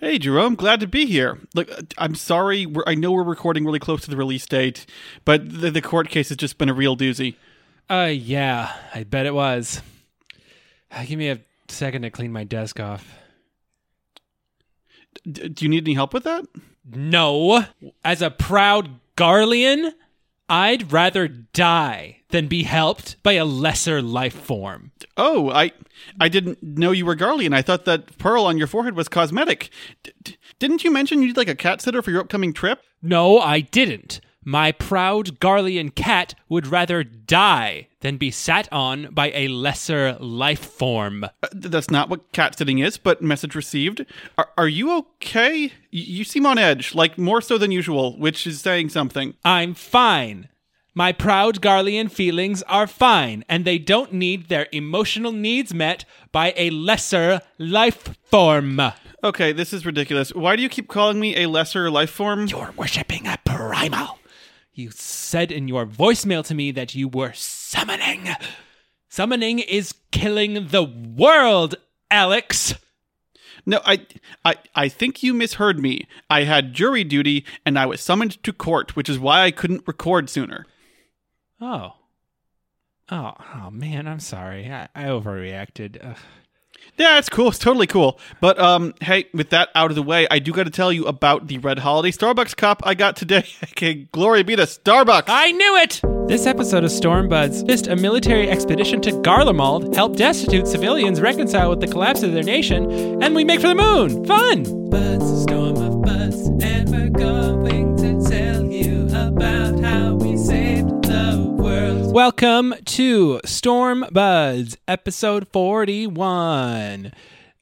Hey, Jerome, glad to be here. Look, I'm sorry. We're, I know we're recording really close to the release date, but the, the court case has just been a real doozy. Uh, yeah, I bet it was. Give me a second to clean my desk off. D- do you need any help with that? No. As a proud Garlean, I'd rather die than be helped by a lesser life form. Oh, I I didn't know you were Garlean. I thought that pearl on your forehead was cosmetic. D- didn't you mention you need like a cat sitter for your upcoming trip? No, I didn't. My proud Garlean cat would rather die than be sat on by a lesser life form. Uh, that's not what cat sitting is, but message received. Are, are you okay? Y- you seem on edge, like more so than usual, which is saying something. I'm fine. My proud Garlean feelings are fine, and they don't need their emotional needs met by a lesser life form. Okay, this is ridiculous. Why do you keep calling me a lesser life form? You're worshipping a primal. You said in your voicemail to me that you were summoning. Summoning is killing the world, Alex. No, I, I, I think you misheard me. I had jury duty and I was summoned to court, which is why I couldn't record sooner. Oh. Oh, oh man, I'm sorry. I, I overreacted. Ugh. Yeah, it's cool. It's totally cool. But um, hey, with that out of the way, I do got to tell you about the Red Holiday Starbucks cup I got today. okay, glory be to Starbucks. I knew it! This episode of Storm Buds just a military expedition to Garlemald help destitute civilians reconcile with the collapse of their nation, and we make for the moon. Fun! Buds, a storm of buds, and we're going to tell you about Welcome to Storm Buds, episode 41.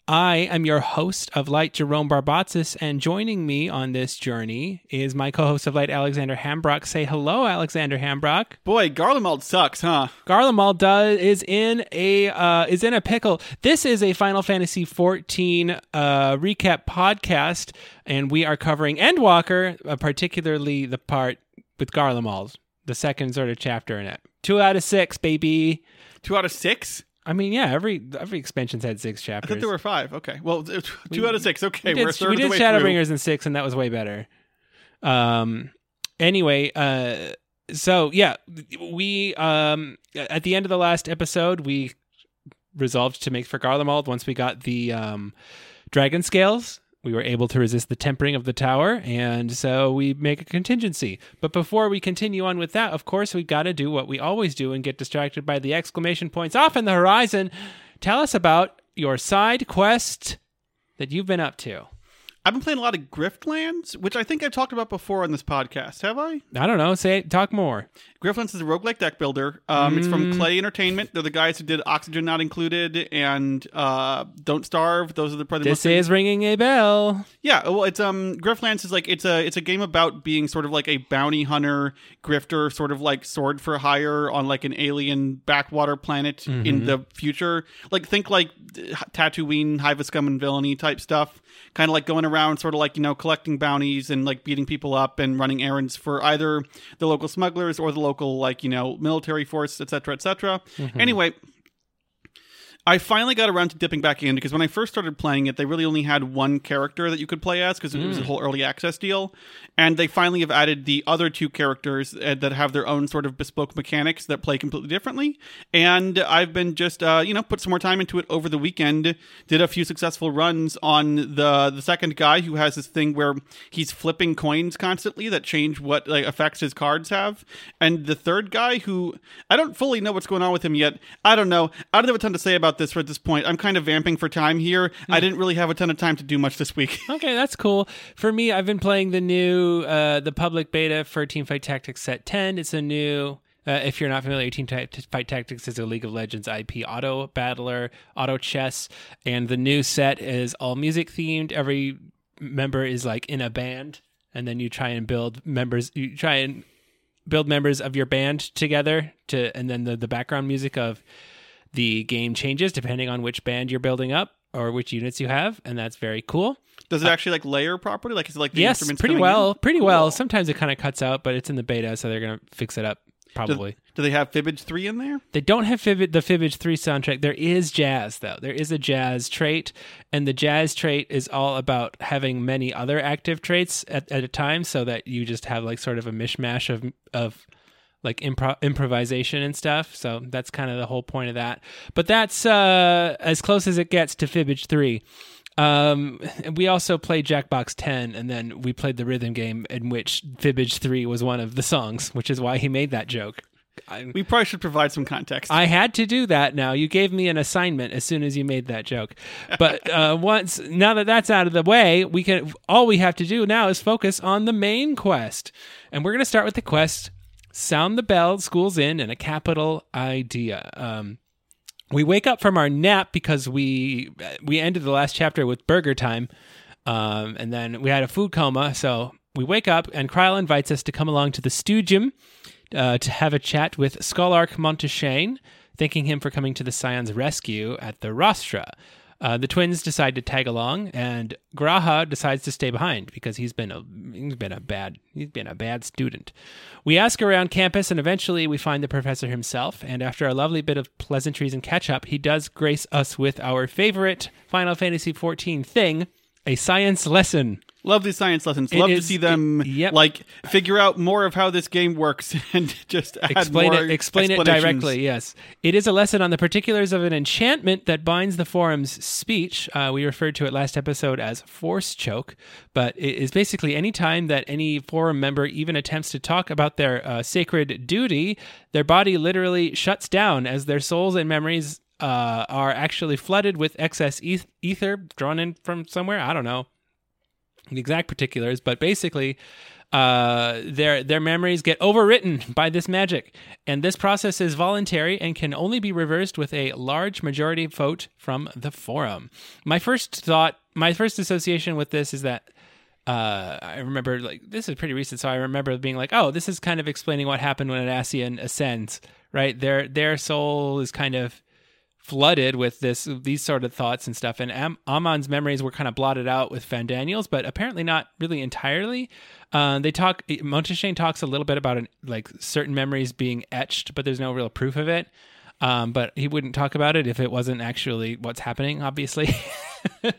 I am your host of Light, Jerome Barbatsis, and joining me on this journey is my co-host of Light, Alexander Hambrock. Say hello, Alexander Hambrock. Boy, Garlemald sucks, huh? Garlemald does is in a uh, is in a pickle. This is a Final Fantasy XIV uh, recap podcast, and we are covering Endwalker, uh, particularly the part with Garlemald, the second sort of chapter in it. Two out of six, baby. Two out of six. I mean, yeah, every every expansion's had six chapters. I thought there were five. Okay, well, two out of six. Okay, we did, third we did way through. Shadowbringers in six, and that was way better. Um. Anyway, uh, so yeah, we um at the end of the last episode we resolved to make for Garlemald once we got the um dragon scales. We were able to resist the tempering of the tower, and so we make a contingency. But before we continue on with that, of course, we've got to do what we always do and get distracted by the exclamation points off in the horizon. Tell us about your side quest that you've been up to. I've been playing a lot of Griftlands, which I think I've talked about before on this podcast. Have I? I don't know. Say talk more. Griftlands is a roguelike deck builder. Um, It's Mm. from Klei Entertainment. They're the guys who did Oxygen Not Included and uh, Don't Starve. Those are the probably This is ringing a bell. Yeah, well, it's um, Griftlands is like it's a it's a game about being sort of like a bounty hunter, grifter, sort of like sword for hire on like an alien backwater planet in the future. Like think like uh, Tatooine, Hive of Scum and Villainy type stuff. Kind of like going around, sort of like you know collecting bounties and like beating people up and running errands for either the local smugglers or the local like you know military force, etc., etc. Mm-hmm. Anyway. I finally got around to dipping back in because when I first started playing it, they really only had one character that you could play as because it was a whole early access deal. And they finally have added the other two characters uh, that have their own sort of bespoke mechanics that play completely differently. And I've been just, uh, you know, put some more time into it over the weekend. Did a few successful runs on the the second guy who has this thing where he's flipping coins constantly that change what like effects his cards have. And the third guy who I don't fully know what's going on with him yet. I don't know. I don't have a ton to say about this for at this point. I'm kind of vamping for time here. I didn't really have a ton of time to do much this week. Okay, that's cool. For me, I've been playing the new, uh, the public beta for Teamfight Tactics Set 10. It's a new, uh, if you're not familiar, Team Fight Tactics is a League of Legends IP auto battler, auto chess, and the new set is all music themed. Every member is like in a band, and then you try and build members. You try and build members of your band together to, and then the the background music of the game changes depending on which band you're building up or which units you have, and that's very cool. Does it uh, actually like layer properly? Like is it like the yes, instruments pretty well, in? pretty well. Cool. Sometimes it kind of cuts out, but it's in the beta, so they're gonna fix it up probably. Do they have Fibbage 3 in there? They don't have Fib- the Fibbage 3 soundtrack. There is jazz, though. There is a jazz trait, and the jazz trait is all about having many other active traits at, at a time so that you just have like sort of a mishmash of, of like impro- improvisation and stuff. So that's kind of the whole point of that. But that's uh, as close as it gets to Fibbage 3. Um, we also played Jackbox 10, and then we played the rhythm game in which Fibbage 3 was one of the songs, which is why he made that joke. I, We probably should provide some context. I had to do that now. You gave me an assignment as soon as you made that joke. But uh, once now that that's out of the way, we can all we have to do now is focus on the main quest. And we're going to start with the quest Sound the bell, school's in, and a capital idea. Um, we wake up from our nap because we we ended the last chapter with burger time, um, and then we had a food coma. So we wake up, and Krile invites us to come along to the Studium uh, to have a chat with Scholarch Monteshane, thanking him for coming to the Scion's rescue at the Rostra. Uh, the twins decide to tag along, and G'raha decides to stay behind because he's been a he's been a bad he's been a bad student. We ask around campus, and eventually we find the professor himself. And after a lovely bit of pleasantries and catch up, he does grace us with our favorite Final Fantasy XIV thing, a science lesson. Love these science lessons. It Love to see them it- yep. like figure out more of how this game works and just add explain more it explain it explanations. directly yes it is a lesson on the particulars of an enchantment that binds the forum's speech uh, we referred to it last episode as force choke but it is basically any time that any forum member even attempts to talk about their uh, sacred duty their body literally shuts down as their souls and memories uh, are actually flooded with excess eth- ether drawn in from somewhere i don't know the exact particulars, but basically, uh, their their memories get overwritten by this magic, and this process is voluntary and can only be reversed with a large majority vote from the forum. My first thought, my first association with this is that. Uh, I remember like this is pretty recent, so I remember being like, "Oh, this is kind of explaining what happened when an Ascian ascends." Right, their their soul is kind of flooded with this these sort of thoughts and stuff. And Am- Amon's memories were kind of blotted out with Fandaniel's, but apparently not really entirely. Uh, they talk. Monteshane talks a little bit about an, like certain memories being etched, but there's no real proof of it. Um, but he wouldn't talk about it if it wasn't actually what's happening. Obviously.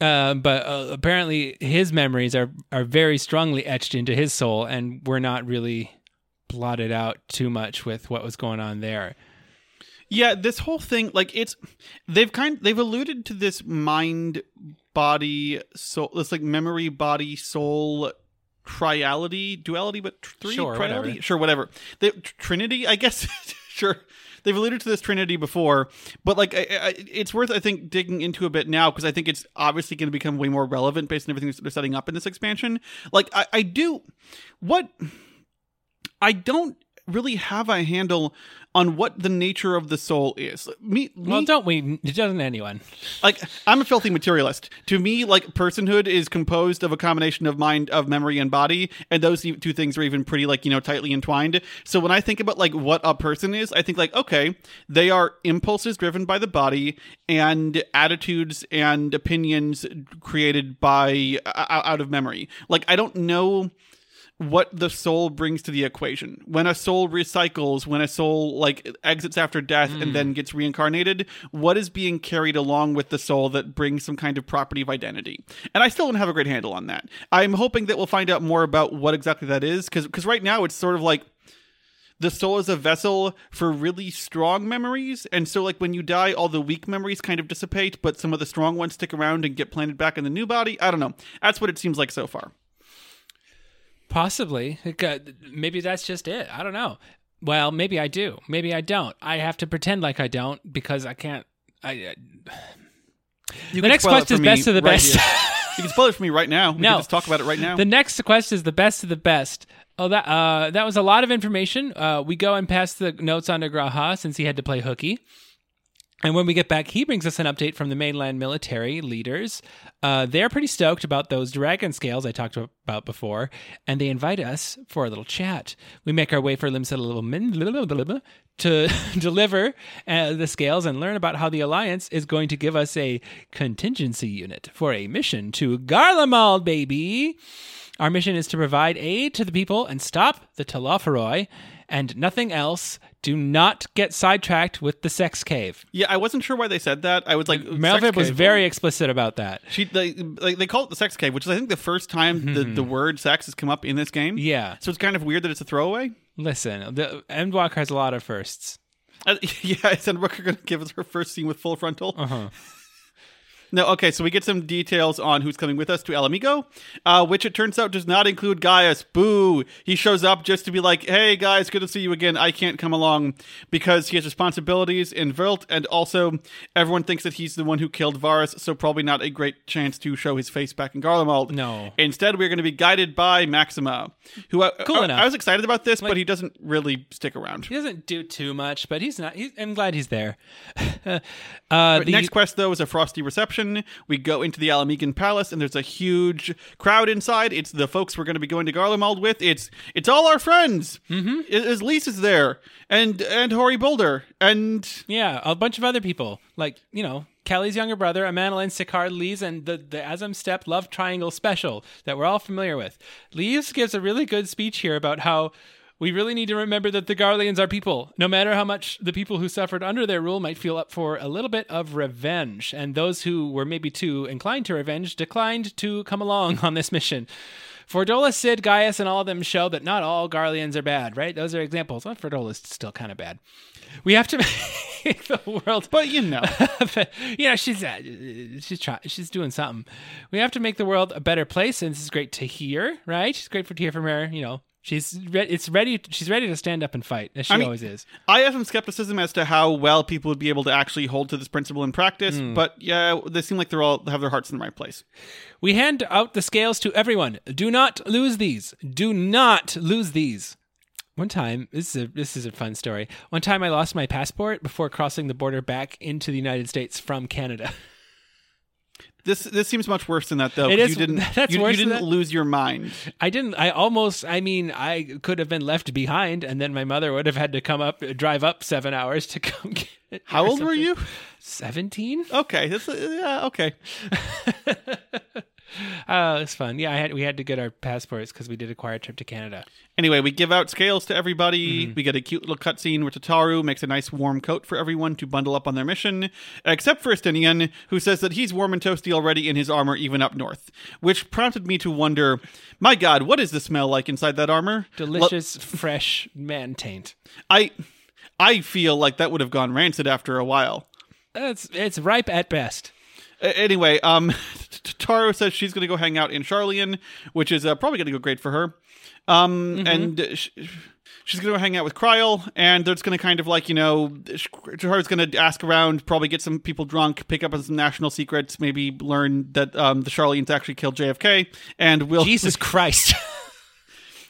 Uh, but uh, apparently his memories are are very strongly etched into his soul, and were not really blotted out too much with what was going on there. Yeah, this whole thing, like it's, they've kind, they've alluded to this mind, body, soul, this like memory, body, soul, triality, duality, but three, Sure, triality, whatever. sure, whatever. The tr- Trinity, I guess, sure. They've alluded to this Trinity before, but like I, I, it's worth, I think, digging into a bit now because I think it's obviously going to become way more relevant based on everything they're setting up in this expansion. Like I, I do, what I don't really have a handle on what the nature of the soul is. Me, Well, don't we? Doesn't anyone? like I'm a filthy materialist. To me, like personhood is composed of a combination of mind, of memory, and body, and those two things are even pretty like you know tightly entwined. So when I think about like what a person is, I think like okay, they are impulses driven by the body and attitudes and opinions created by uh, out of memory. Like I don't know what the soul brings to the equation. When a soul recycles, when a soul like exits after death and then hmm. gets reincarnated, what is being carried along with the soul that brings some kind of property of identity? And I still don't have a great handle on that. I'm hoping that we'll find out more about what exactly that is cuz cuz right now it's sort of like the soul is a vessel for really strong memories and so like when you die all the weak memories kind of dissipate but some of the strong ones stick around and get planted back in the new body i don't know that's what it seems like so far Possibly. Could- Maybe that's just it. I don't know. Well, maybe I do. Maybe I don't. I have to pretend like I don't because I can't. I. You the can next quest is best of the right best. you can spoil it for me right now. We No. can just talk about it right now. The next quest is the best of the best. Oh, that uh, that was a lot of information. Uh, we go and pass the notes on to G'raha since he had to play hooky. And when we get back, he brings us an update from the mainland military leaders. Uh, they're pretty stoked about those dragon scales I talked about before, and they invite us for a little chat. We make our way for Limsa to deliver uh, the scales and learn about how the Alliance is going to give us a contingency unit for a mission to Garlemald, baby. Our mission is to provide aid to the people and stop the Telophoroi. and nothing else. Do not get sidetracked with the sex cave. Yeah, I wasn't sure why they said that. I was like, Merlwyb was very explicit about that. She they like they call it the sex cave, which is I think the first time the, the word sex has come up in this game. Mm-hmm. Yeah. So it's kind of weird that it's a throwaway. Listen, the Endwalker has a lot of firsts. Uh, yeah, I said we're going to give us her first scene with full frontal. Uh-huh. No, okay, so we get some details on who's coming with us to Ala Mhigo, uh, which it turns out does not include Gaius. Boo! He shows up just to be like, hey guys, good to see you again. I can't come along because he has responsibilities in Velt, and also everyone thinks that he's the one who killed Varis, so probably not a great chance to show his face back in Garlemald. No. Instead, we're going to be guided by Maxima, who I, Cool I, enough. I was excited about this, Like- but he doesn't really stick around. He doesn't do too much, but he's not. He's, I'm glad he's there. uh, the, Next quest, though, is a frosty reception. We go into the Ala Mhigan Palace, and there's a huge crowd inside. It's the folks we're going to be going to Garlemald with. It's it's all our friends. Mm-hmm. Is Lyse is there, and and Hoary Boulder, and Yeah, a bunch of other people. Like, you know, Kelly's younger brother, Amandaline, Sicard, Lyse, and the, the Asm Step Love Triangle special that we're all familiar with. Lees gives a really good speech here about how we really need to remember that the Garleans are people, no matter how much the people who suffered under their rule might feel up for a little bit of revenge. And those who were maybe too inclined to revenge declined to come along on this mission. Fordola, Cid, Gaius, and all of them show that not all Garleans are bad, right? Those are examples. Well, Fordola's still kind of bad. We have to make the world but you know, you know she's uh, she's trying she's doing something we have to make the world a better place and this is great to hear right she's great for to hear from her you know she's re- it's ready she's ready to stand up and fight as she I mean- always is. I have some skepticism as to how well people would be able to actually hold to this principle in practice. Hmm. But yeah, they seem like they're all have their hearts in the right place. we hand out the scales to everyone. Do not lose these. Do not lose these. One time this is a this is a fun story. One time i lost my passport before crossing the border back into the united states from canada This this seems much worse than that though. It is- You didn't. that's you, you worse than didn't lose your mind. I didn't. I almost. I mean, I could have been left behind, and then my mother would have had to come up, drive up seven hours to come get. it How old were you? Seventeen. Okay, that's uh, yeah, okay. Oh, it's fun. Yeah, I had. We had to get our passports because we did acquire a trip to Canada. Anyway, we give out scales to everybody. We get a cute little cutscene where Tataru makes a nice warm coat for everyone to bundle up on their mission, except for Estinian, who says that he's warm and toasty already in his armor, even up north. Which prompted me to wonder, my God, what is the smell like inside that armor? Delicious, fresh man taint. I, I feel like that would have gone rancid after a while. It's it's ripe at best. Anyway, um, Taro says she's going to go hang out in Sharlayan, which is uh, probably going to go great for her. Um, and uh, sh- she's going to go hang out with Krile, and they're just going to kind of like you know, sh- Taro's going to ask around, probably get some people drunk, pick up on some national secrets, maybe learn that um, the Sharlayans actually killed JFK, and will Jesus Christ.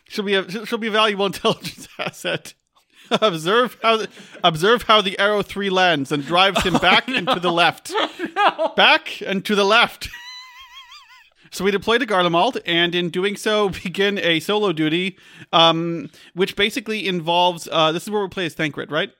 she'll be a she'll be a valuable intelligence asset. observe how the, observe how the arrow three lands and drives him back and to the left, back and to the left. So we deploy to Garlemald, and in doing so, begin a solo duty, um, which basically involves. Uh, this is where we play as Thancred, right?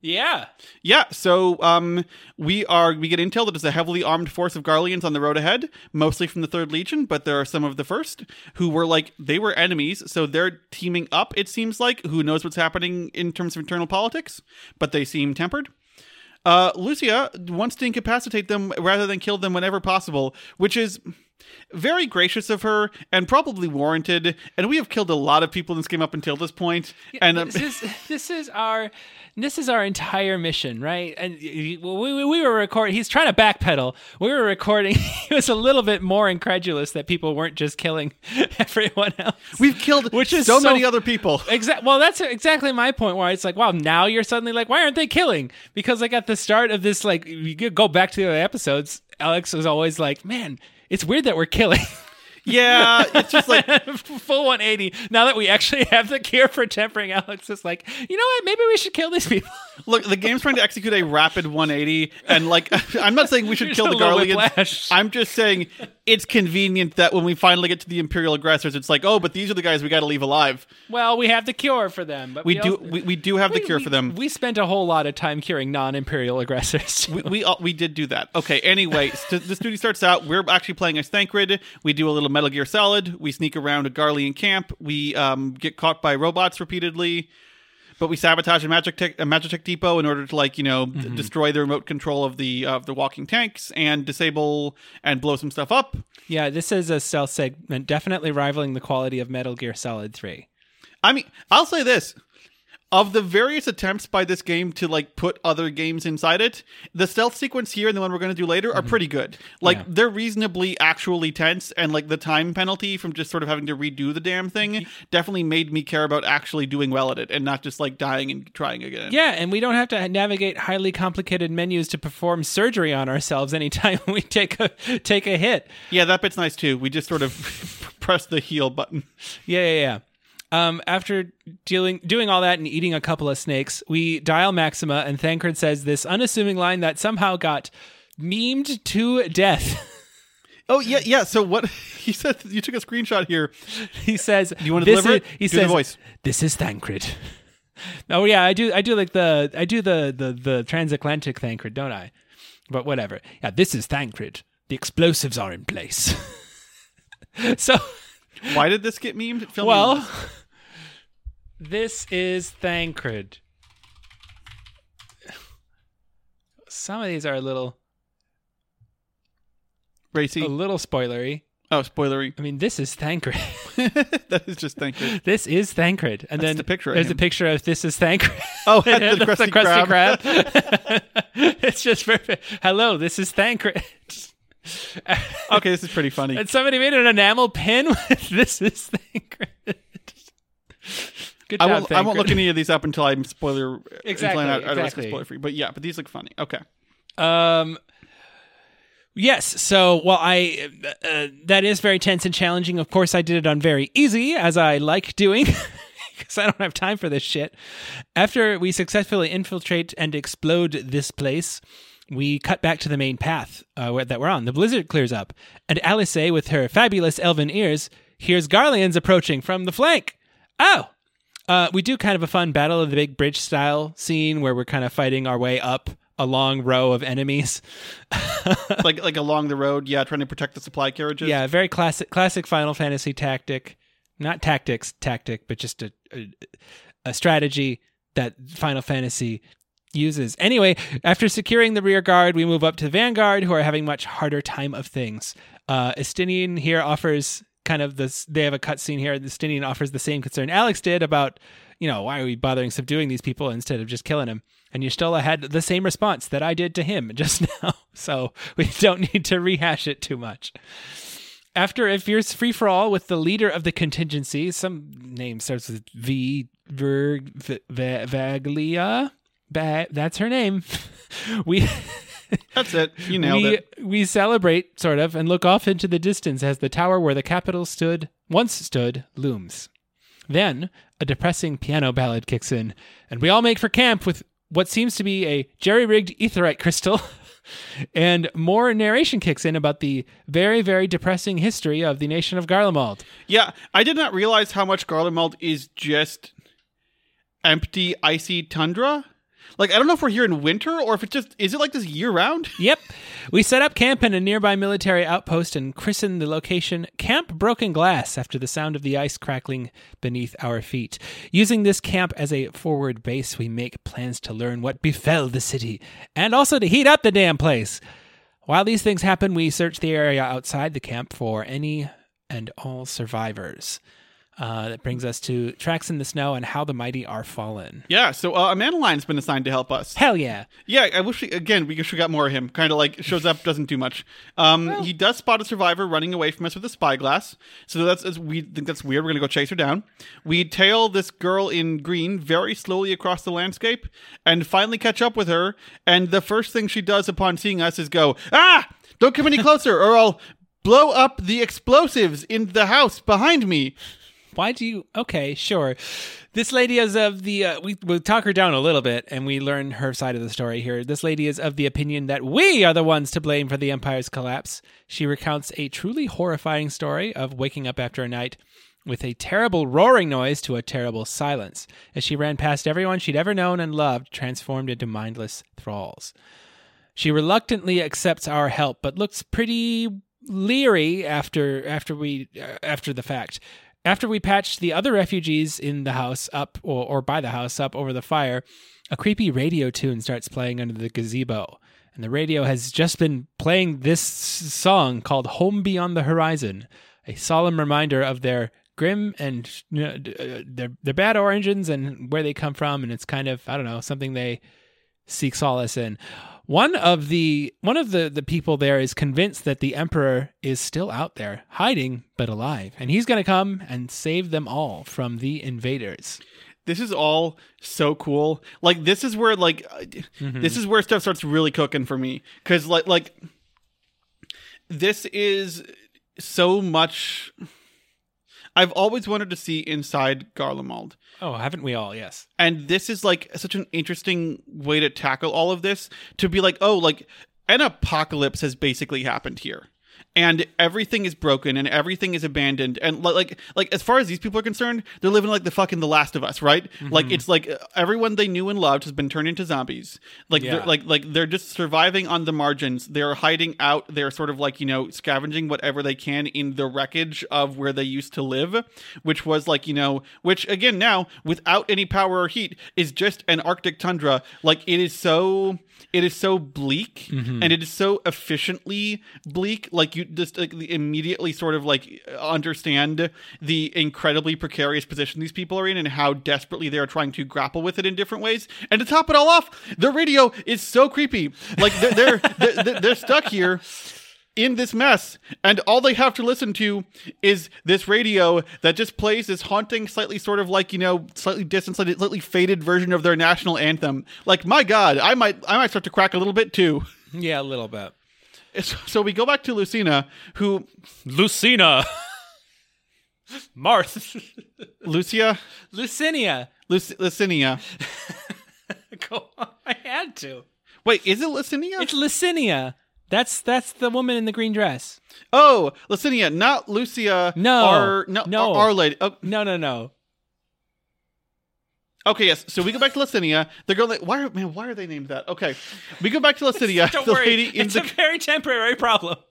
yeah. Yeah, so um, we are we get intel that there's a heavily armed force of Garleans on the road ahead, mostly from the Third Legion, but there are some of the First who were like they were enemies, so they're teaming up. It seems like who knows what's happening in terms of internal politics, but they seem tempered. Uh, Lucia wants to incapacitate them rather than kill them whenever possible, which is very gracious of her and probably warranted. And we have killed a lot of people in this game up until this point. point, and um, this is this is our this is our entire mission, right? And we, we, we were recording. He's trying to backpedal. We were recording. He was a little bit more incredulous that people weren't just killing everyone else. we've killed Which is so, so- many other people. Exactly. Well, that's exactly my point. Where it's like, wow, now you're suddenly like, why aren't they killing? Because like at the start of this, like you go back to the other episodes. Alex was always like, man, it's weird that we're killing. Yeah, it's just like Full 180. Now that we actually have the cure for tempering, Alex is like, you know what? Maybe we should kill these people. Look, the game's trying to execute a rapid 180, and like I'm not saying we should kill the little Garleans. I'm just saying it's convenient that when we finally get to the Imperial aggressors, it's like, oh, but these are the guys we got to leave alive. Well, we have the cure for them, but We we, do, also- we, we do have the cure we- for them. We spent a whole lot of time curing non-imperial aggressors. We we, all, we did do that. Okay. Anyway, st- this duty starts out. We're actually playing as Thancred. We do a little Metal Gear Solid. We sneak around a Garlean camp. We um, get caught by robots repeatedly. But we sabotage a magic tech, a magic tech depot in order to like you know Mm-hmm. destroy the remote control of the of the walking tanks and disable and blow some stuff up. Yeah, this is a stealth segment, definitely rivaling the quality of Metal Gear Solid 3. I mean, I'll say this. Of the various attempts by this game to like put other games inside it, the stealth sequence here and the one we're going to do later are mm-hmm. pretty good. Like Yeah. they're reasonably actually tense, and like the time penalty from just sort of having to redo the damn thing mm-hmm. definitely made me care about actually doing well at it and not just like dying and trying again. Yeah, and we don't have to navigate highly complicated menus to perform surgery on ourselves anytime we take a take a hit. Yeah, that bit's nice too. We just sort of press the heal button. Yeah, yeah, yeah. Um, after dealing doing all that and eating a couple of snakes, we dial Maxima, and Thancred says this unassuming line that somehow got memed to death. Oh yeah, yeah. So what he said? You took a screenshot here. he says, "Do you wanna deliver is- it? He Do the says, voice. "This is Thancred." oh yeah, I do. I do like the I do the the the transatlantic Thancred, don't I? But whatever. Yeah, this is Thancred. The explosives are in place. so Why did this get memed? In. This is Thancred. Some of these are a little racy. a little spoilery. Oh, spoilery. I mean, this is Thancred. that is just thank you. this is Thancred, and then the picture there's a picture of this is Thancred. Oh, at the That's Krusty Krab. Krab. it's just perfect. Hello, this is Thancred. Okay, this is pretty funny. And somebody made an enamel pin with this is Thancred. Good I job, won't. I won't look any of these up until I'm spoiler Exactly, Until I'm exactly. spoiler free. But yeah, but these look funny. Okay. Um. Yes. So, well, I uh, that is very tense and challenging. Of course, I did it on very easy, as I like doing, because I don't have time for this shit. After we successfully infiltrate and explode this place, we cut back to the main path uh, that we're on. The blizzard clears up, and Alice, with her fabulous elven ears, hears Garleans approaching from the flank. Oh, uh, we do kind of a fun battle of the big bridge style scene where we're kind of fighting our way up a long row of enemies. like like along the road, yeah, trying to protect the supply carriages. Yeah, very classic, classic Final Fantasy tactic. Not tactics, tactic, but just a, a, a strategy that Final Fantasy uses. Anyway, after securing the rear guard, we move up to the vanguard, who are having much harder time of things. Uh, Estinian here offers kind of this. They have a cutscene here. Estinian offers the same concern Alex did about, you know, why are we bothering subduing these people instead of just killing him? And Y'shtola had the same response that I did to him just now, so we don't need to rehash it too much. After a fierce free for all with the leader of the contingency, some name starts with V. Ver, v, v, Vaglia. Ba, that's her name. we that's it. You nailed we it. we celebrate sort of and look off into the distance as the tower where the capital stood once stood looms. Then a depressing piano ballad kicks in, and we all make for camp with what seems to be a jerry-rigged etherite crystal. and more narration kicks in about the very, very depressing history of the nation of Garlemald. Yeah, I did not realize how much Garlemald is just empty, icy tundra. Like I don't know if we're here in winter or if it's just is it like this year round? Yep. We set up camp in a nearby military outpost and christened the location Camp Broken Glass after the sound of the ice crackling beneath our feet. Using this camp as a forward base, we make plans to learn what befell the city and also to heat up the damn place. While these things happen, we search the area outside the camp for any and all survivors. Uh, that brings us to Tracks in the Snow and How the Mighty Are Fallen. Yeah, so uh, Amanda Line's been assigned to help us. Hell yeah. Yeah, I wish we, again we should got more of him. Kind of like shows up, doesn't do much. Um, he does spot a survivor running away from us with a spyglass. So that's that's- we think that's weird. We're gonna go chase her down. We tail this girl in green very slowly across the landscape and finally catch up with her. And the first thing she does upon seeing us is go, "Ah! Don't come any closer, or I'll blow up the explosives in the house behind me." Why do you? Okay, sure. This lady is of the. Uh, we we talk her down a little bit, and we learn her side of the story here. This lady is of the opinion that we are the ones to blame for the empire's collapse. She recounts a truly horrifying story of waking up after a night with a terrible roaring noise to a terrible silence as she ran past everyone she'd ever known and loved, transformed into mindless thralls. She reluctantly accepts our help, but looks pretty leery after after we uh, after the fact. After we patched the other refugees in the house up or, or by the house up over the fire, a creepy radio tune starts playing under the gazebo. And the radio has just been playing this song called Home Beyond the Horizon, a solemn reminder of their grim and you know, uh, their their bad origins and where they come from and it's kind of I don't know, something they seek solace in. One of the one of the the people there is convinced that the emperor is still out there, hiding but alive, and he's going to come and save them all from the invaders. this is all so cool. Like this is where like uh, this is where stuff starts really cooking for me cuz like like this is so much I've always wanted to see inside Garlemald. Oh, haven't we all? Yes. And this is like such an interesting way to tackle all of this to be like, oh, like an apocalypse has basically happened here. And everything is broken and everything is abandoned. And li- like, like as far as these people are concerned, they're living like the fucking The Last of Us, right? Like it's like uh, everyone they knew and loved has been turned into zombies. Like, Yeah. they're, like, like they're just surviving on the margins. They're hiding out. They're sort of like you know scavenging whatever they can in the wreckage of where they used to live, which was like you know, which again now without any power or heat is just an Arctic tundra. Like it is so. It is so bleak mm-hmm. and it is so efficiently bleak. Like you just like, immediately sort of like understand the incredibly precarious position these people are in and how desperately they are trying to grapple with it in different ways. And to top it all off, the radio is so creepy. Like they're they're, they're, they're stuck here in this mess and all they have to listen to is this radio that just plays this haunting slightly sort of like you know slightly distant slightly, slightly faded version of their national anthem like my god i might i might start to crack a little bit too Yeah, a little bit. so we go back to lucina who Lucina. Marth. lucia Lucinia. Luc- lucinia Go on. I had to. wait is it lucinia It's Lucinia. That's that's the woman in the green dress. oh lucinia not lucia No. our, no, No. our, lady oh, No, no, no. Okay, yes. So we go back to Licinia. The girl that why are man, why are they named that? Okay. We go back to Licinia. Don't the worry. lady in it's the a very temporary problem.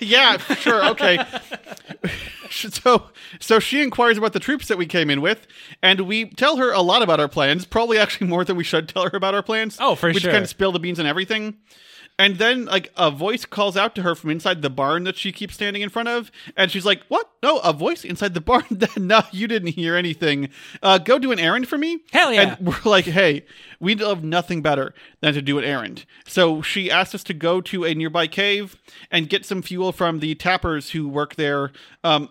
Yeah, sure, okay. so so she inquires about the troops that we came in with, and we tell her a lot about our plans, probably actually more than we should tell her about our plans. Oh, for we just sure. kind of spill the beans and everything. And then like a voice calls out to her from inside the barn that she keeps standing in front of, and she's like, "What? No, a voice inside the barn? no, you didn't hear anything. Uh, go do an errand for me." Hell yeah. And we're like, "Hey, we love nothing better than to do an errand." So she asked us to go to a nearby cave and get some fuel from the tappers who work there. Um,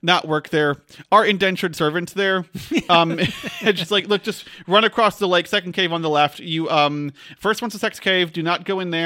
not work there, are indentured servants there. Um, and just like, look, just run across the lake. Second cave on the left. You um, first one's the sex cave. Do not go in there.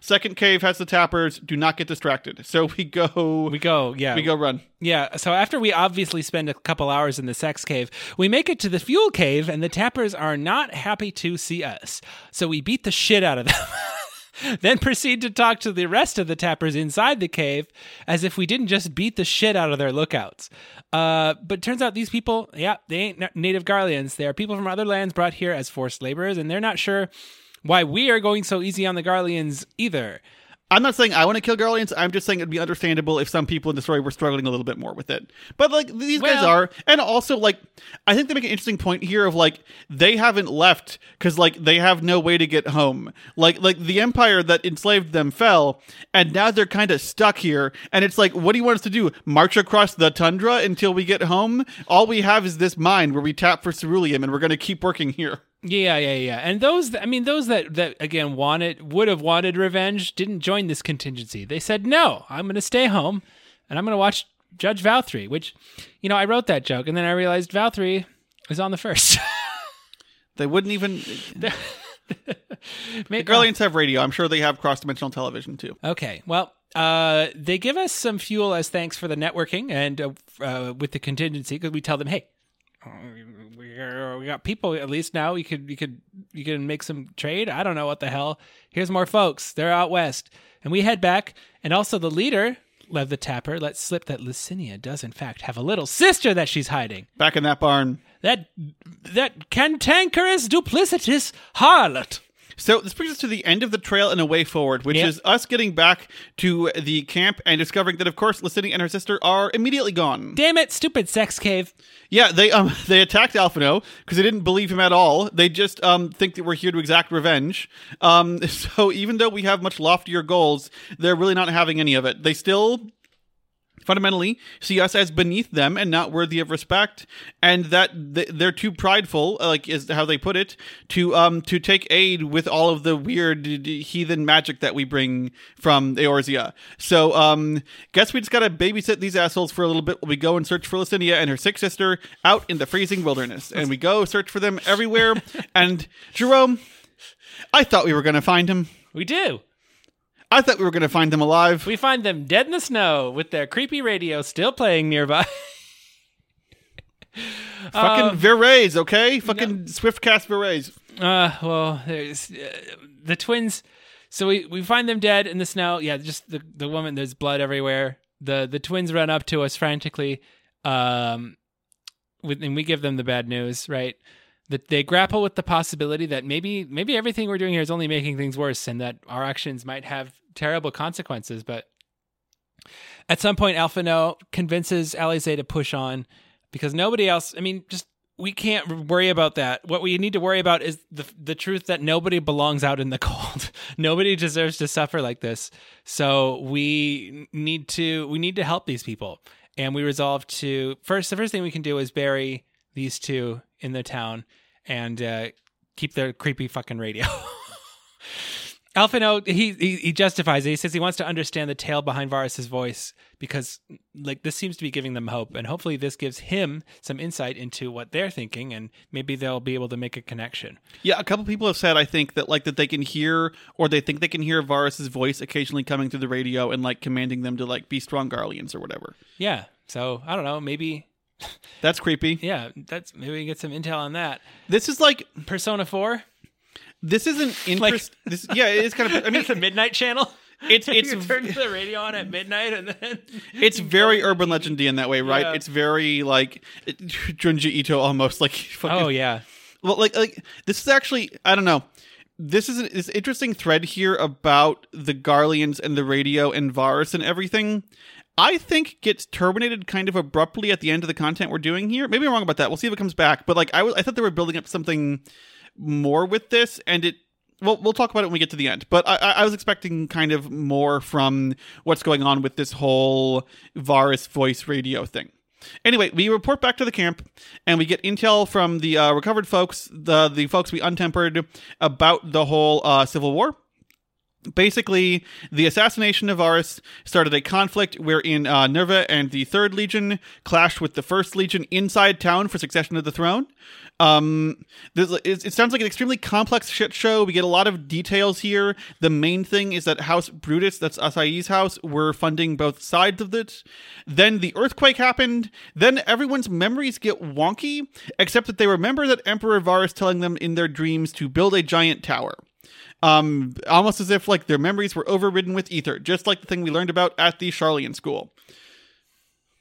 Second cave has the tappers. Do not get distracted. So we go. We go, yeah. We go run. Yeah, so after we obviously spend a couple hours in the sex cave, we make it to the fuel cave, and the tappers are not happy to see us. So we beat the shit out of them. then proceed to talk to the rest of the tappers inside the cave as if we didn't just beat the shit out of their lookouts. Uh, but turns out these people, yeah, they ain't native Garleans. They are people from other lands brought here as forced laborers, and they're not sure why we are going so easy on the Garleans either. I'm not saying I want to kill Garleans. I'm just saying it'd be understandable if some people in the story were struggling a little bit more with it. But like these guys are, and also like I think they make an interesting point here of like they haven't left because like they have no way to get home. Like like the empire that enslaved them fell, and now they're kind of stuck here. And it's like, what do you want us to do? March across the tundra until we get home? All we have is this mine where we tap for ceruleum, and we're going to keep working here. Yeah, yeah, yeah. And those, I mean, those that that again wanted would have wanted revenge didn't join this contingency. They said, "No, I'm going to stay home, and I'm going to watch Judge Valthree." Which, you know, I wrote that joke, and then I realized Valthree is on the first. They wouldn't even. Make, Garleans have radio. I'm sure they have cross dimensional television too. Okay. Well, uh, they give us some fuel as thanks for the networking and uh, uh, with the contingency because we tell them, hey, uh, we, got people at least now. We could, we could, you can make some trade. I don't know what the hell. Here's more folks. They're out west, and we head back. And also the leader, Lev the Tapper, lets slip that Licinia does in fact have a little sister that she's hiding. Back in that barn. That that cantankerous, duplicitous harlot. So this brings us to the end of the trail and a way forward, which Yep. is us getting back to the camp and discovering that, of course, Licinia and her sister are immediately gone. Damn it, stupid sex cave. Yeah, they um they attacked Alphinaud because they didn't believe him at all. They just um think that we're here to exact revenge. Um, so even though we have much loftier goals, they're really not having any of it. They still fundamentally see us as beneath them and not worthy of respect and that they're too prideful uh, like is how they put it to um to take aid with all of the weird heathen magic that we bring from Eorzea. So um guess we just got to babysit these assholes for a little bit while we go and search for Licinia and her sick sister out in the freezing wilderness and we go search for them everywhere and Jerome I thought we were to find him. We do. I thought we were going to find them alive. We find them dead in the snow with their creepy radio still playing nearby. Fucking Verrays, okay? Fucking Swiftcast Verrays. Uh, well, there's uh, the twins. So we, we find them dead in the snow. Yeah, just the the woman. There's blood everywhere. The the twins run up to us frantically, um, with, and we give them the bad news. Right, that they grapple with the possibility that maybe maybe everything we're doing here is only making things worse, and that our actions might have terrible consequences. But at some point, Alphinaud convinces Alisaie to push on because nobody else. I mean, just we can't worry about that. What we need to worry about is the the truth that nobody belongs out in the cold. nobody deserves to suffer like this. So we need to we need to help these people. And we resolve to first the first thing we can do is bury these two in the town and uh, keep their creepy fucking radio. Alphinaud, he, he he justifies it. He says he wants to understand the tale behind Varis's voice because, like, this seems to be giving them hope, and hopefully, this gives him some insight into what they're thinking, and maybe they'll be able to make a connection. Yeah, a couple people have said I think that like that they can hear or they think they can hear Varis's voice occasionally coming through the radio and like commanding them to like be strong Garleans or whatever. Yeah, so I don't know, maybe That's creepy. yeah, that's maybe we can get some intel on that. This is like Persona Four, this isn't interest. this yeah, it is kind of. I mean, it's a midnight channel. It's it's you turn the radio on at midnight, and then it's very urban legendy in that way, right? Yeah. It's very like it, Junji Ito almost like. Fucking, oh yeah, Well, like like this is actually I don't know. This is an, this interesting thread here about the Garleans and the radio and Varis and everything. I think gets terminated kind of abruptly at the end of the content we're doing here. Maybe I'm wrong about that. We'll see if it comes back. But like I was, I thought they were building up something more with this, and it. Well, we'll talk about it when we get to the end. But I, I I was expecting kind of more from what's going on with this whole Varis voice radio thing. Anyway, we report back to the camp, and we get intel from the uh, recovered folks, the the folks we untempered, about the whole uh, civil war. Basically, the assassination of Varis started a conflict wherein uh, Nerva and the Third Legion clashed with the First Legion inside town for succession to the throne. Um, this, it, sounds like an extremely complex shit show. We get a lot of details here. The main thing is that House Brutus, that's Asahi's house, were funding both sides of it. Then the earthquake happened. Then everyone's memories get wonky, except that they remember that Emperor Varis telling them in their dreams to build a giant tower um almost as if like their memories were overridden with ether just like the thing we learned about at the sharlayan school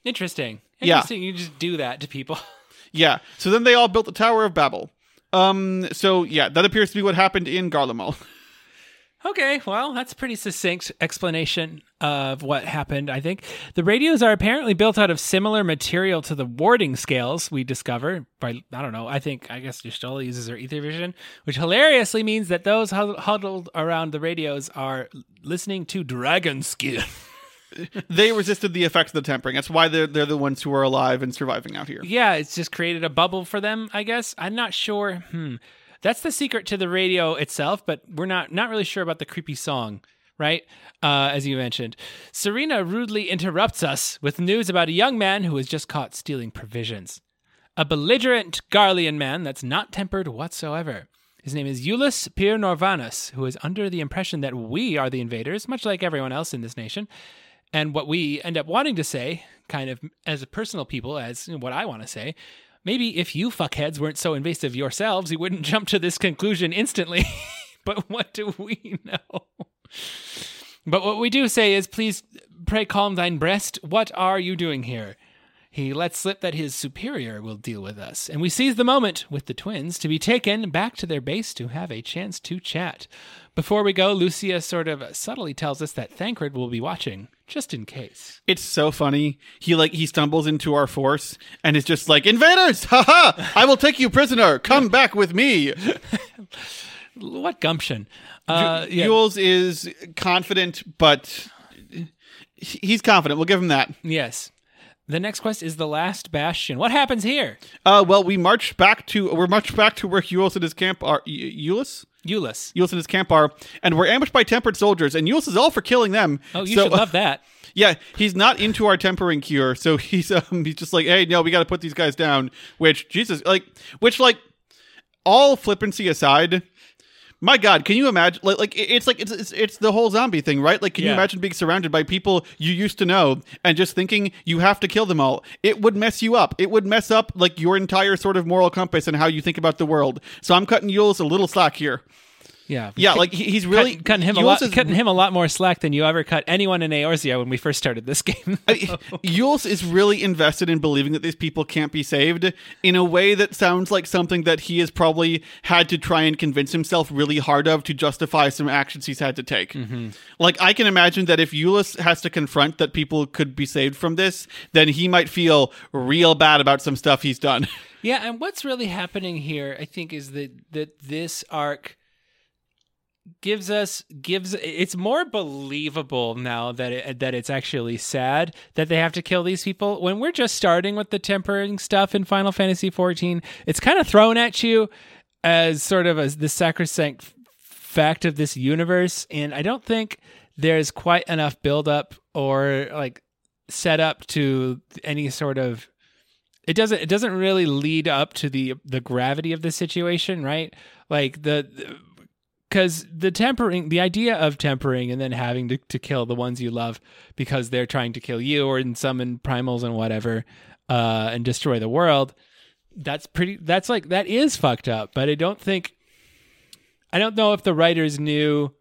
interesting. Yeah. Interesting. You just do that to people. yeah so then they all built the tower of babil um so yeah that appears to be what happened in garlemald Okay, well, that's a pretty succinct explanation of what happened, I think. The radios are apparently built out of similar material to the warding scales we discover by, I don't know, I think, I guess Y'shtola uses her ether vision, which hilariously means that those huddled around the radios are listening to Dragon Skin. they resisted the effects of the tempering that's why they're, they're the ones who are alive and surviving out here yeah, it's just created a bubble for them, I guess. I'm not sure. Hmm. That's the secret to the radio itself, but we're not not really sure about the creepy song, right? Uh, as you mentioned, Serena rudely interrupts us with news about a young man who was just caught stealing provisions. A belligerent Garlean man that's not tempered whatsoever. His name is Jullus pyr Norvanus, who is under the impression that we are the invaders, much like everyone else in this nation. And what we end up wanting to say, kind of as a personal people, as what I want to say, maybe if you fuckheads weren't so invasive yourselves, you wouldn't jump to this conclusion instantly. but what do we know? But what we do say is, please pray calm thine breast. What are you doing here? He lets slip that his superior will deal with us, and we seize the moment with the twins to be taken back to their base to have a chance to chat. Before we go, Lucia sort of subtly tells us that Thancred will be watching, just in case. It's so funny. He like he stumbles into our force and is just like invaders. Ha ha! I will take you prisoner. Come back with me. What gumption! Uh, yeah, Jullus is confident, but he's confident. We'll give him that. yes. The next quest is the last bastion. What happens here? Uh, well, we march back to we're marched back to where Jullus and his camp are. Eu- Jullus? Jullus. And his camp are, and we're ambushed by tempered soldiers, and Jullus is all for killing them. Oh, you So- should love that. Yeah, he's not into our tempering cure, so he's um he's just like, hey, no, we got to put these guys down. Which Jesus, like, which like, all flippancy aside, my God, can you imagine? Like, like it's like it's, it's it's the whole zombie thing, right? Like, can you imagine being surrounded by people you used to know and just thinking you have to kill them all? It would mess you up. It would mess up like your entire sort of moral compass and how you think about the world. So I'm cutting Jullus a little slack here. Yeah. Yeah, like he's really Cut- cutting him a lot, is cutting him a lot more slack than you ever cut anyone in Eorzea when we first started this game. I- Jullus is really invested in believing that these people can't be saved in a way that sounds like something that he has probably had to try and convince himself really hard of to justify some actions he's had to take. Mm-hmm. Like, I can imagine that if Jullus has to confront that people could be saved from this, then he might feel real bad about some stuff he's done. yeah, and what's really happening here, I think, is that that this arc gives us gives it's more believable now that it, that it's actually sad that they have to kill these people. When we're just starting with the tempering stuff in Final Fantasy 14 it's kind of thrown at you as sort of as the sacrosanct fact of this universe and I don't think there's quite enough build up or like set up to any sort of it doesn't it doesn't really lead up to the the gravity of the situation right? Like the because the tempering the idea of tempering and then having to, to kill the ones you love because they're trying to kill you or in summon primals and whatever uh and destroy the world that's pretty that's like that is fucked up but i don't think i don't know if the writers knew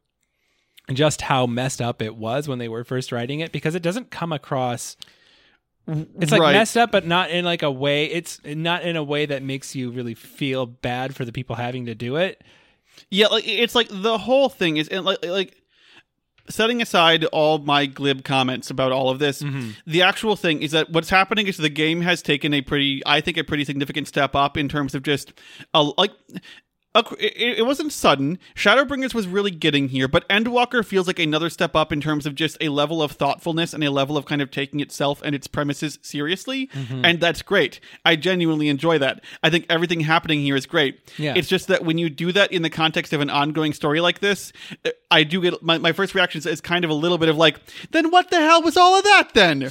just how messed up it was when they were first writing it because it doesn't come across it's like Right. messed up but not in like a way it's not in a way that makes you really feel bad for the people having to do it Yeah, like it's like the whole thing is and like like setting aside all my glib comments about all of this, mm-hmm. the actual thing is that what's happening is the game has taken a pretty I think a pretty significant step up in terms of just a like it, it wasn't sudden. Shadowbringers was really getting here, but Endwalker feels like another step up in terms of just a level of thoughtfulness and a level of kind of taking itself and its premises seriously, and that's great. I genuinely enjoy that. I think everything happening here is great. Yeah. It's just that when you do that in the context of an ongoing story like this, uh, I do get my, my first reaction is kind of a little bit of like, then what the hell was all of that then?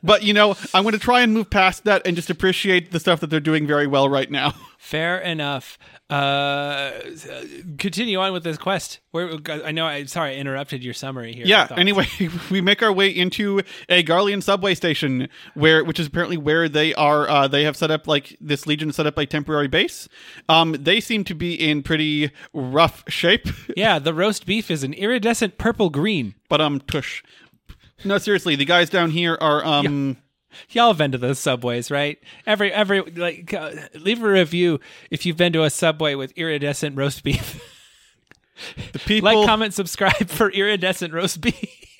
but you know, I'm going to try and move past that and just appreciate the stuff that they're doing very well right now. Fair enough. Uh, continue on with this quest. Where I know, I sorry, I interrupted your summary here. Yeah. Anyway, we make our way into a Garlean subway station, where which is apparently where they are. Uh, they have set up like this Legion set up a temporary base. Um, they seem to be in pretty rough shape, yeah, the roast beef is an iridescent purple green. but um, tush. No, seriously, the guys down here are um. Y'all have been to those subways, right? Every every like, uh, leave a review if you've been to a subway with iridescent roast beef. The people, like, comment, subscribe for iridescent roast beef.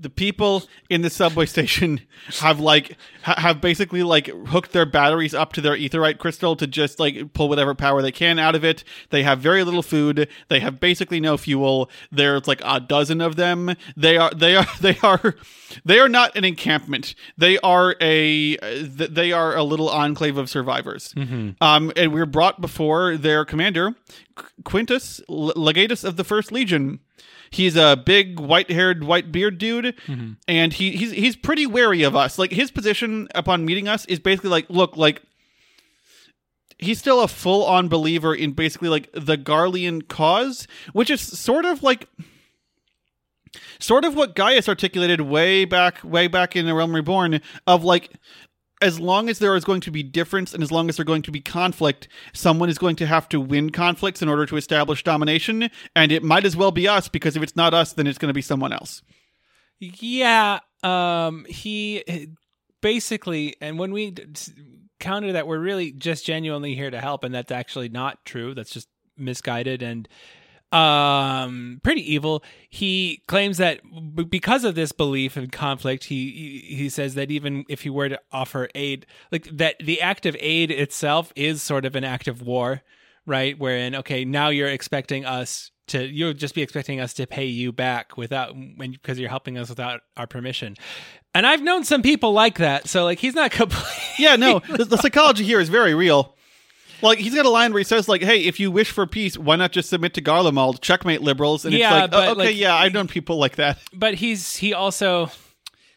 The people in the subway station have like ha- have basically like hooked their batteries up to their aetheryte crystal to just like pull whatever power they can out of it. They have very little food. They have basically no fuel. There's like a dozen of them. They are they are they are they are not an encampment. They are a they are a little enclave of survivors. Um, and we're brought before their commander, Quintus, legatus of the First Legion. He's a big white-haired, white-beard dude, mm-hmm. and he he's he's pretty wary of us. Like his position upon meeting us is basically like, look, like he's still a full-on believer in basically like the Garlean cause, which is sort of like sort of what Gaius articulated way back way back in the Realm Reborn of like as long as there is going to be difference and as long as there's going to be conflict, someone is going to have to win conflicts in order to establish domination, and it might as well be us because if it's not us, then it's going to be someone else. Yeah, um he basically, and when we counter that, we're really just genuinely here to help, and that's actually not true. That's just misguided and um pretty evil. He claims that b- because of this belief and conflict he he says that even if he were to offer aid like that the act of aid itself is sort of an act of war right? Wherein okay now you're expecting us to you'll just be expecting us to pay you back without when because you're helping us without our permission. And i've known some people like that so like he's not completely Yeah, no, the, the psychology here is very real. Like he's got a line where he says, "Like, hey, if you wish for peace, why not just submit to Garlemald? Checkmate, liberals." And Yeah, it's like, oh, okay, like, yeah, I've known people like that. but he's he also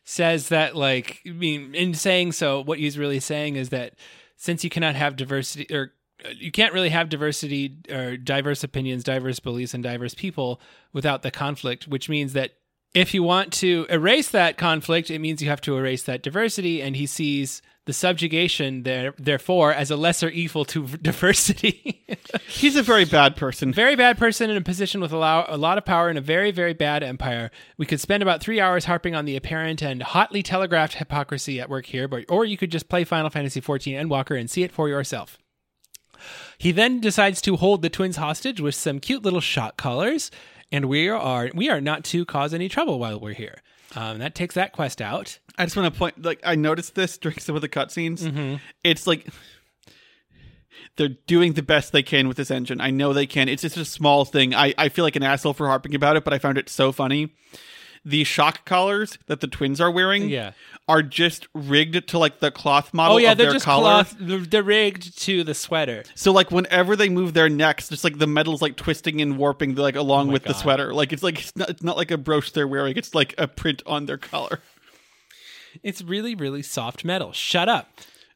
says that like I mean in saying so what he's really saying is that since you cannot have diversity or uh, you can't really have diversity or diverse opinions, diverse beliefs and diverse people without the conflict, which means that if you want to erase that conflict, it means you have to erase that diversity and he sees the subjugation there therefore as a lesser evil to diversity. He's a very bad person. very bad person in a position with a, lo- a lot of power in a very, very bad empire. We could spend about three hours harping on the apparent and hotly telegraphed hypocrisy at work here, but or you could just play Final Fantasy XIV Endwalker and see it for yourself. He then decides to hold the twins hostage with some cute little shot collars, and we are we are not to cause any trouble while we're here. Um, that takes that quest out. I just want to point, like, I noticed this during some of the cutscenes. Mm-hmm. It's like they're doing the best they can with this engine. I know they can. It's just a small thing. I, I feel like an asshole for harping about it, but I found it so funny. The shock collars that the twins are wearing Yeah. are just rigged to like the cloth model Oh yeah, of they're their just collar. cloth. They're, rigged to the sweater. So like whenever they move their necks, just like the metal's like twisting and warping like along with the Oh sweater. Like it's like it's not, it's not like a brooch they're wearing. It's like a print on their collar. It's really, really soft metal. Shut up.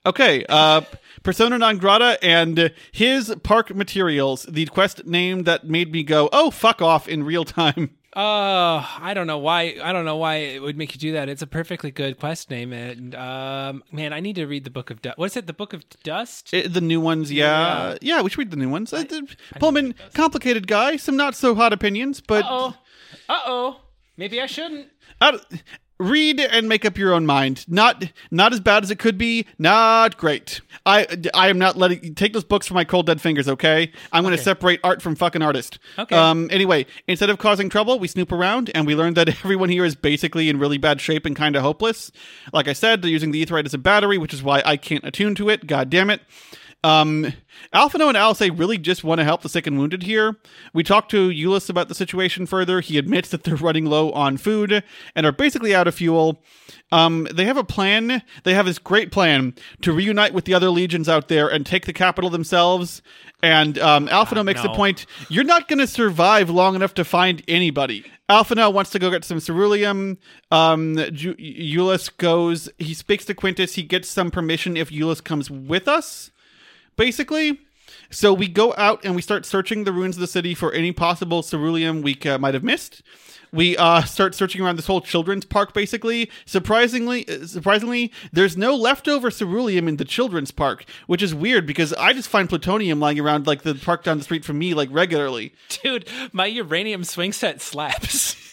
Okay, uh, Persona non grata and his dark materials. The quest name that made me go, oh fuck off in real time. Uh, I don't know why. I don't know why it would make you do that. It's a perfectly good quest name, and um, man, I need to read the Book of Dust. What is it? The Book of Dust? Eh, the new ones, yeah, yeah. we should read the new ones. Uh, Pullman, complicated guy, some not so hot opinions, but oh, uh oh. Maybe I shouldn't. Read and make up your own mind. Not not as bad as it could be. Not great. I I am not letting take those books from my cold dead fingers. Okay, I'm going to separate art from fucking artist. Okay. Um. Anyway, instead of causing trouble, we snoop around and we learn that everyone here is basically in really bad shape and kind of hopeless. Like I said, they're using the Aetheryte as a battery, which is why I can't attune to it. God damn it. Um, Alphinaud and Alisaie really just want to help the sick and wounded here. We talked to Jullus about the situation further. He admits that they're running low on food and are basically out of fuel. Um, they have a plan. They have this great plan to reunite with the other legions out there and take the capital themselves. And um, Alphinaud makes the point: you're not going to survive long enough to find anybody. Alphinaud wants to go get some ceruleum. Um, Ju- Jullus goes. He speaks to Quintus. He gets some permission if Jullus comes with us basically. So we go out and we start searching the ruins of the city for any possible ceruleum we uh, might have missed. We uh, start searching around this whole children's park. Basically, surprisingly, uh, surprisingly, there's no leftover ceruleum in the children's park, which is weird because I just find plutonium lying around like the park down the street from me like regularly. Dude, my uranium swing set slaps.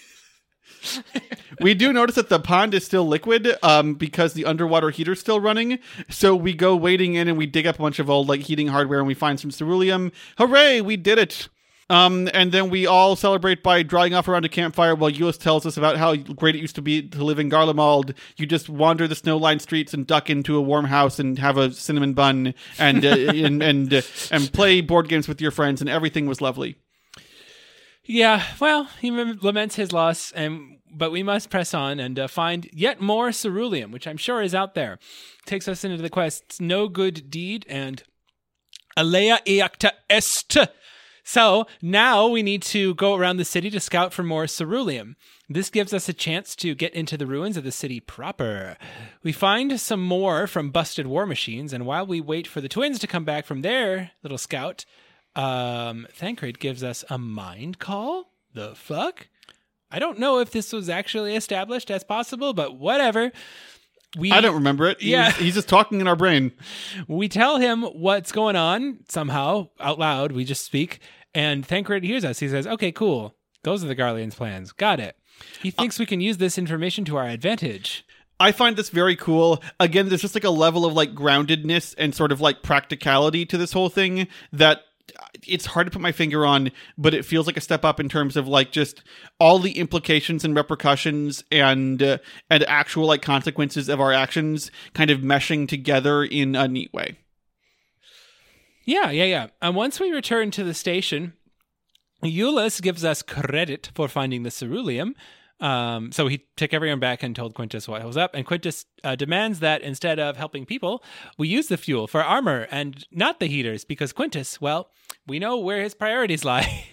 we do notice that the pond is still liquid um, because the underwater heater's still running. So we go wading in and we dig up a bunch of old like heating hardware and we find some ceruleum. Hooray, we did it! Um, and then we all celebrate by drying off around a campfire while Jullus tells us about how great it used to be to live in Garlemald. You just wander the snow-lined streets and duck into a warm house and have a cinnamon bun and uh, and and, uh, and play board games with your friends, and everything was lovely. Yeah, well, he laments his loss, and but we must press on and uh, find yet more ceruleum, which I'm sure is out there. Takes us into the quest's no good deed and alea iacta est. So now we need to go around the city to scout for more ceruleum. This gives us a chance to get into the ruins of the city proper. We find some more from busted war machines, and while we wait for the twins to come back from their little scout, um, Thancred gives us a mind call. The fuck? I don't know if this was actually established as possible, but whatever. We I don't remember it. He Yeah. was- he's just talking in our brain. we tell him what's going on somehow out loud. We just speak, and Thancred hears us. He says, "Okay, cool. Those are the Garlean's plans. Got it." He thinks we can use this information to our advantage. I find this very cool. Again, there's just like a level of like groundedness and sort of like practicality to this whole thing that it's hard to put my finger on, but it feels like a step up in terms of like just all the implications and repercussions and uh, and actual like consequences of our actions kind of meshing together in a neat way. Yeah, yeah, yeah. And once we return to the station, Jullus gives us credit for finding the ceruleum. Um, so he took everyone back and told Quintus what was up, and Quintus uh, demands that instead of helping people, we use the fuel for armor and not the heaters, because Quintus, well, we know where his priorities lie.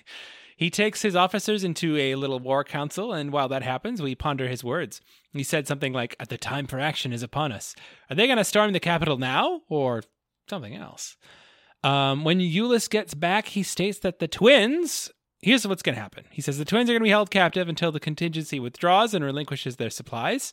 he takes his officers into a little war council, and while that happens, we ponder his words. He said something like, "At the time for action is upon us. Are they going to storm the capital now, or something else?" Um, when Jullus gets back, he states that the twins. Here's what's going to happen. He says the twins are going to be held captive until the contingency withdraws and relinquishes their supplies.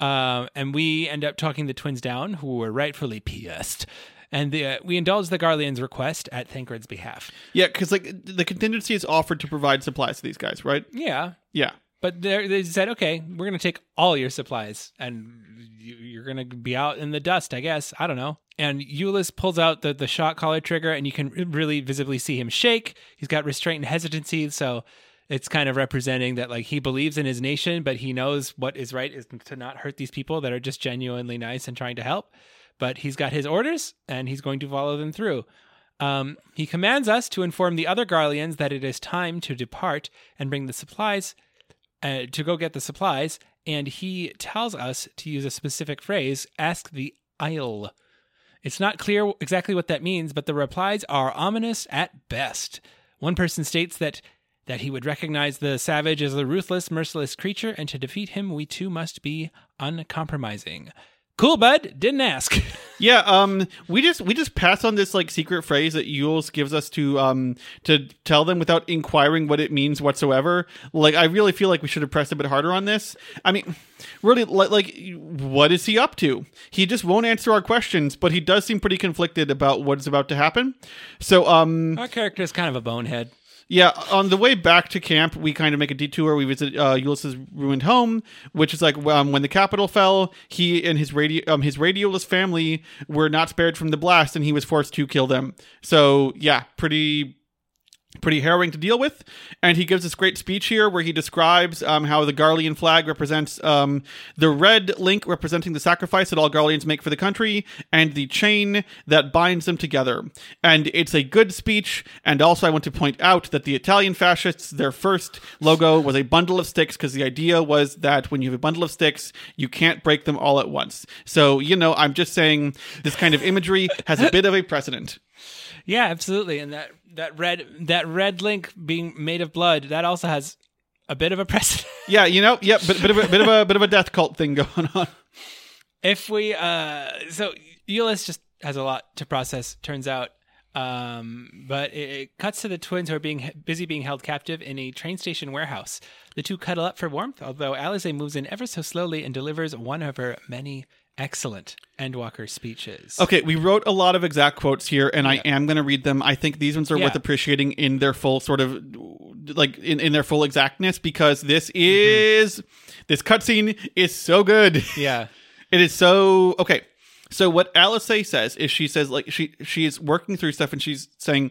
Um, and we end up talking the twins down, who were rightfully pissed. And the, uh, we indulge the Garlean's request at Thancred's behalf. Yeah, because like the contingency is offered to provide supplies to these guys, right? Yeah, Yeah. But they're- said, okay, we're going to take all your supplies and you- you're going to be out in the dust, I guess. I don't know. And Jullus pulls out the, the shot collar trigger and you can really visibly see him shake. He's got restraint and hesitancy. So it's kind of representing that like he believes in his nation, but he knows what is right is to not hurt these people that are just genuinely nice and trying to help. But he's got his orders and he's going to follow them through. Um, he commands us to inform the other Garleans that it is time to depart and bring the supplies uh, to go get the supplies, and he tells us to use a specific phrase ask the Isle. It's not clear exactly what that means, but the replies are ominous at best. One person states that that he would recognize the savage as a ruthless, merciless creature, and to defeat him, we too must be uncompromising. Cool, bud. Didn't ask. Yeah, um, we just we just pass on this like secret phrase that Jullus gives us to um to tell them without inquiring what it means whatsoever. Like, I really feel like we should have pressed a bit harder on this. I mean, really, like, like what is he up to? He just won't answer our questions, but he does seem pretty conflicted about what's about to happen. So, um, Our character is kind of a bonehead. Yeah, on the way back to camp, we kind of make a detour. We visit uh, Jullus's ruined home, which is like um, when the capital fell. He and his radio, um, his radioless family were not spared from the blast, and he was forced to kill them. So yeah, pretty pretty harrowing to deal with. And he gives this great speech here where he describes um, how the Garlean flag represents um, the red link representing the sacrifice that all Garleans make for the country, and the chain that binds them together. And it's a good speech. And also, I want to point out that the Italian fascists, their first logo was a bundle of sticks because the idea was that when you have a bundle of sticks, you can't break them all at once. So, you know, I'm just saying this kind of imagery has a bit of a precedent. Yeah, absolutely. And that that red that red link being made of blood that also has a bit of a precedent. Yeah, you know, yep, bit, bit of a bit of a bit of a death cult thing going on. if we uh so Jullus just has a lot to process turns out um but it, it cuts to the twins who are being busy being held captive in a train station warehouse the two cuddle up for warmth although Alisaie moves in ever so slowly and delivers one of her many excellent endwalker speeches Okay, we wrote a lot of exact quotes here, and I am going to read them. I think these ones are Yeah. worth appreciating in their full sort of like in, in their full exactness because this Mm-hmm. is this cutscene is so good. yeah It is so okay. So what Alisaie says is she says like she she is working through stuff and she's saying,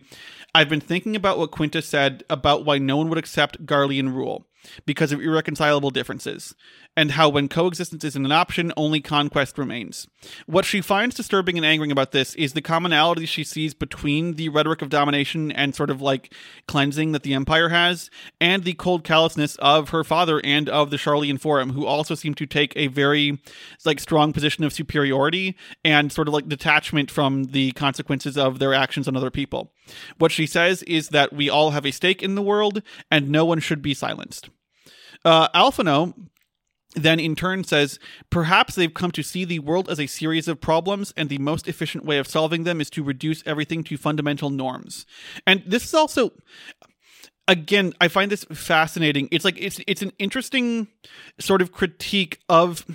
I've been thinking about what Quinta said about why no one would accept Garlean rule because of irreconcilable differences, and how when coexistence isn't an option, only conquest remains. What she finds disturbing and angering about this is the commonality she sees between the rhetoric of domination and sort of like cleansing that the Empire has, and the cold callousness of her father and of the Sharlayan Forum, who also seem to take a very like strong position of superiority and sort of like detachment from the consequences of their actions on other people. What she says is that we all have a stake in the world and no one should be silenced. Uh, Alphinaud then in turn says, perhaps they've come to see the world as a series of problems, and the most efficient way of solving them is to reduce everything to fundamental norms. And this is also again, I find this fascinating. It's like it's it's an interesting sort of critique of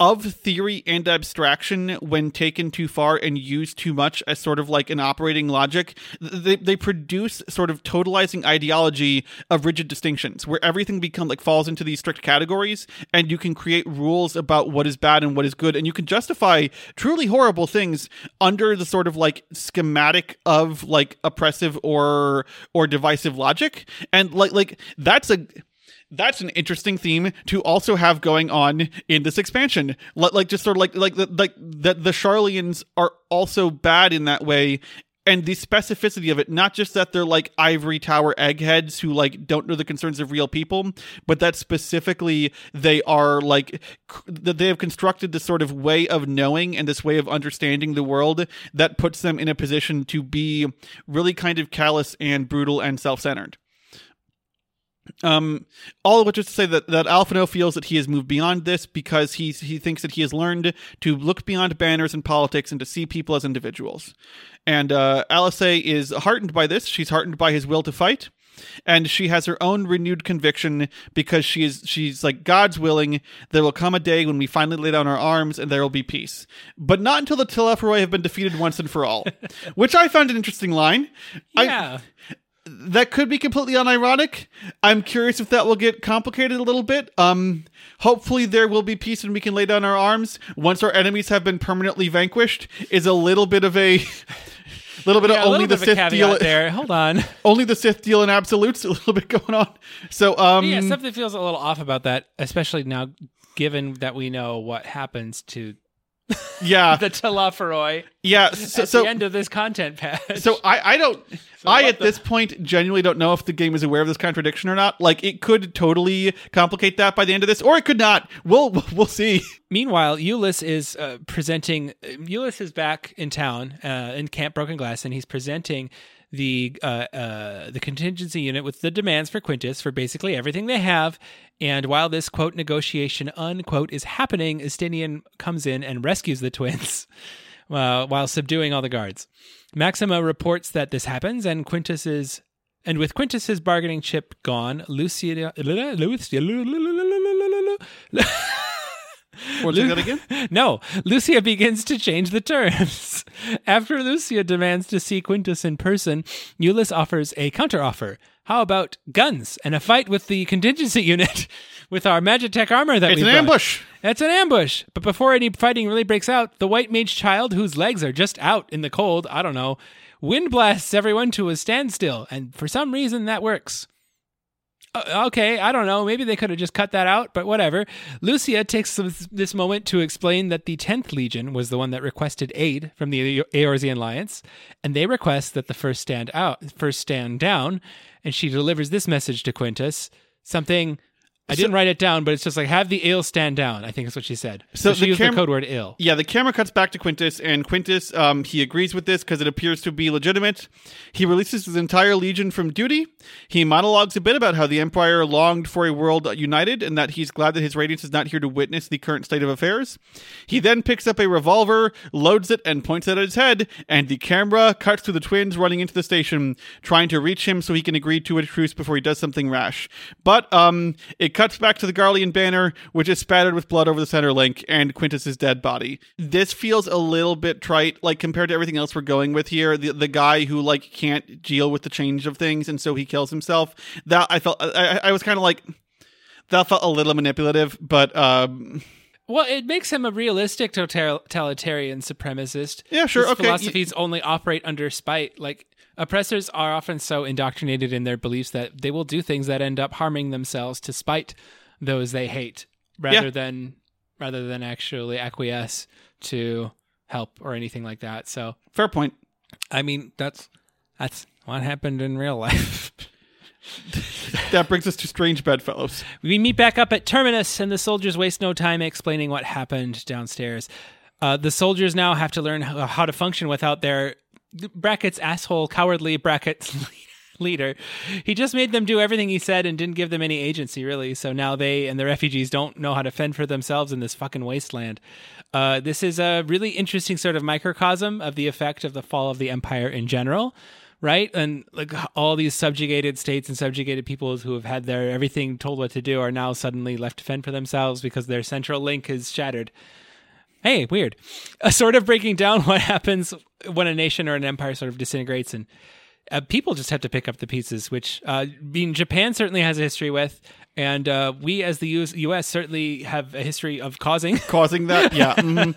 of theory and abstraction when taken too far and used too much as sort of like an operating logic. They, they produce sort of totalizing ideology of rigid distinctions where everything become like falls into these strict categories and you can create rules about what is bad and what is good and you can justify truly horrible things under the sort of like schematic of like oppressive or or divisive logic and like like that's a that's an interesting theme to also have going on in this expansion. Like, just sort of like like like that the Sharlayans are also bad in that way. And the specificity of it, not just that they're like ivory tower eggheads who like don't know the concerns of real people, but that specifically they are like that they have constructed this sort of way of knowing and this way of understanding the world that puts them in a position to be really kind of callous and brutal and self-centered. Um, all of which is to say that that Alphinaud feels that he has moved beyond this because he he thinks that he has learned to look beyond banners and politics and to see people as individuals. And uh, Alisaie is heartened by this. She's heartened by his will to fight, and she has her own renewed conviction because she is she's like God's willing. There will come a day when we finally lay down our arms and there will be peace, but not until the Telophoroi have been defeated once and for all. which I found an interesting line. I- Yeah. That could be completely unironic. I'm curious if that will get complicated a little bit. Um, hopefully there will be peace and we can lay down our arms once our enemies have been permanently vanquished. Is a little bit of a little bit Yeah, of only the bit of a Sith deal. there. Hold on. Only the Sith deal in absolutes. A little bit going on. So um, yeah, something feels a little off about that, especially now, given that we know what happens to yeah, the Telophoroi yeah. So, at so the end of this content patch. So I, I don't I at the- this point genuinely don't know if the game is aware of this contradiction or not. Like it could totally complicate that by the end of this, or it could not. We'll we'll see. Meanwhile, Jullus is uh, presenting. Jullus is back in town uh, in Camp Broken Glass, and he's presenting the uh, uh, the contingency unit with the demands for Quintus for basically everything they have. And while this quote negotiation unquote is happening, Estinian comes in and rescues the twins uh, while subduing all the guards. Maxima reports that this happens, and Quintus is. And with Quintus's bargaining chip gone, Lucia, Lucia We'll take that again. no, Lucia begins to change the terms. After Lucia demands to see Quintus in person, Jullus offers a counteroffer. How about guns and a fight with the contingency unit with our Magitech armor that It's we an brought? ambush. It's an ambush. But before any fighting really breaks out, the white mage child, whose legs are just out in the cold, I don't know, wind blasts everyone to a standstill, and for some reason that works. Uh, okay, I don't know. Maybe they could have just cut that out, but whatever. Lucia takes this, moment to explain that the 10th Legion was the one that requested aid from the Eorzean Alliance, and they request that the first stand out, first stand down, and she delivers this message to Quintus, something I didn't write it down, but it's just like have the ill stand down. I think is what she said. So So, she the used cam- the code word ill. Yeah, the camera cuts back to Quintus, and Quintus, um, he agrees with this because it appears to be legitimate. He releases his entire legion from duty. He monologues a bit about how the Empire longed for a world united, and that he's glad that his radiance is not here to witness the current state of affairs. He then picks up a revolver, loads it, and points it at his head, and the camera cuts to the twins running into the station, trying to reach him so he can agree to a truce before he does something rash. But um, it cuts back to the Garlean banner, which is spattered with blood over the center link, and Quintus's dead body. This feels a little bit trite, like compared to everything else we're going with here. The the guy who like can't deal with the change of things, and so he kills himself. That I felt I, I- was kind of like that felt a little manipulative, but um, Well, it makes him a realistic totalitarian supremacist. Yeah, sure, His okay, Philosophies only operate under spite. Like oppressors are often so indoctrinated in their beliefs that they will do things that end up harming themselves to spite those they hate, rather Yeah. than rather than actually acquiesce to help or anything like that. So, fair point. I mean, that's that's what happened in real life. That brings us to Strange Bedfellows. We meet back up at Terminus, and the soldiers waste no time explaining what happened downstairs. Uh, the soldiers now have to learn how how to function without their brackets asshole cowardly brackets leader. He just made them do everything he said and didn't give them any agency really. So now they and the refugees don't know how to fend for themselves in this fucking wasteland. Uh, this is a really interesting sort of microcosm of the effect of the fall of the empire in general. right? And like all these subjugated states and subjugated peoples who have had their everything told what to do are now suddenly left to fend for themselves because their central link is shattered. Hey, weird. Uh, sort of breaking down what happens when a nation or an empire sort of disintegrates and uh, people just have to pick up the pieces, which uh, I mean, Japan certainly has a history with, and uh, we as the US, US certainly have a history of causing. causing that. Yeah, mhm.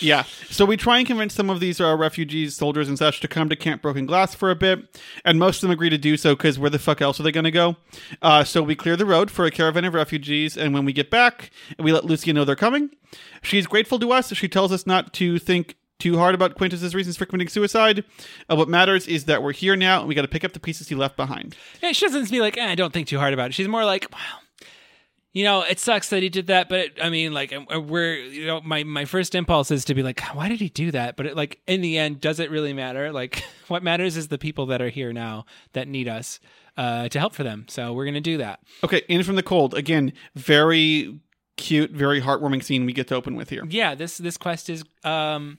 yeah. So we try and convince some of these uh, refugees, soldiers, and such to come to Camp Broken Glass for a bit, and most of them agree to do so because where the fuck else are they going to go? Uh, so we clear the road for a caravan of refugees, and when we get back, we let Lucia know they're coming. She's grateful to us. She tells us not to think too hard about Quintus's reasons for committing suicide. Uh, what matters is that we're here now, and we got to pick up the pieces he left behind. Yeah, she doesn't be like, eh, don't think too hard about it. She's more like, well, you know, it sucks that he did that, but I mean, like, we're, you know, my my first impulse is to be like, why did he do that? But it, like, in the end, does it really matter? Like, what matters is the people that are here now that need us uh, to help for them. So we're gonna do that. Okay, in from the cold again. Very cute, very heartwarming scene we get to open with here. yeah, this this quest is um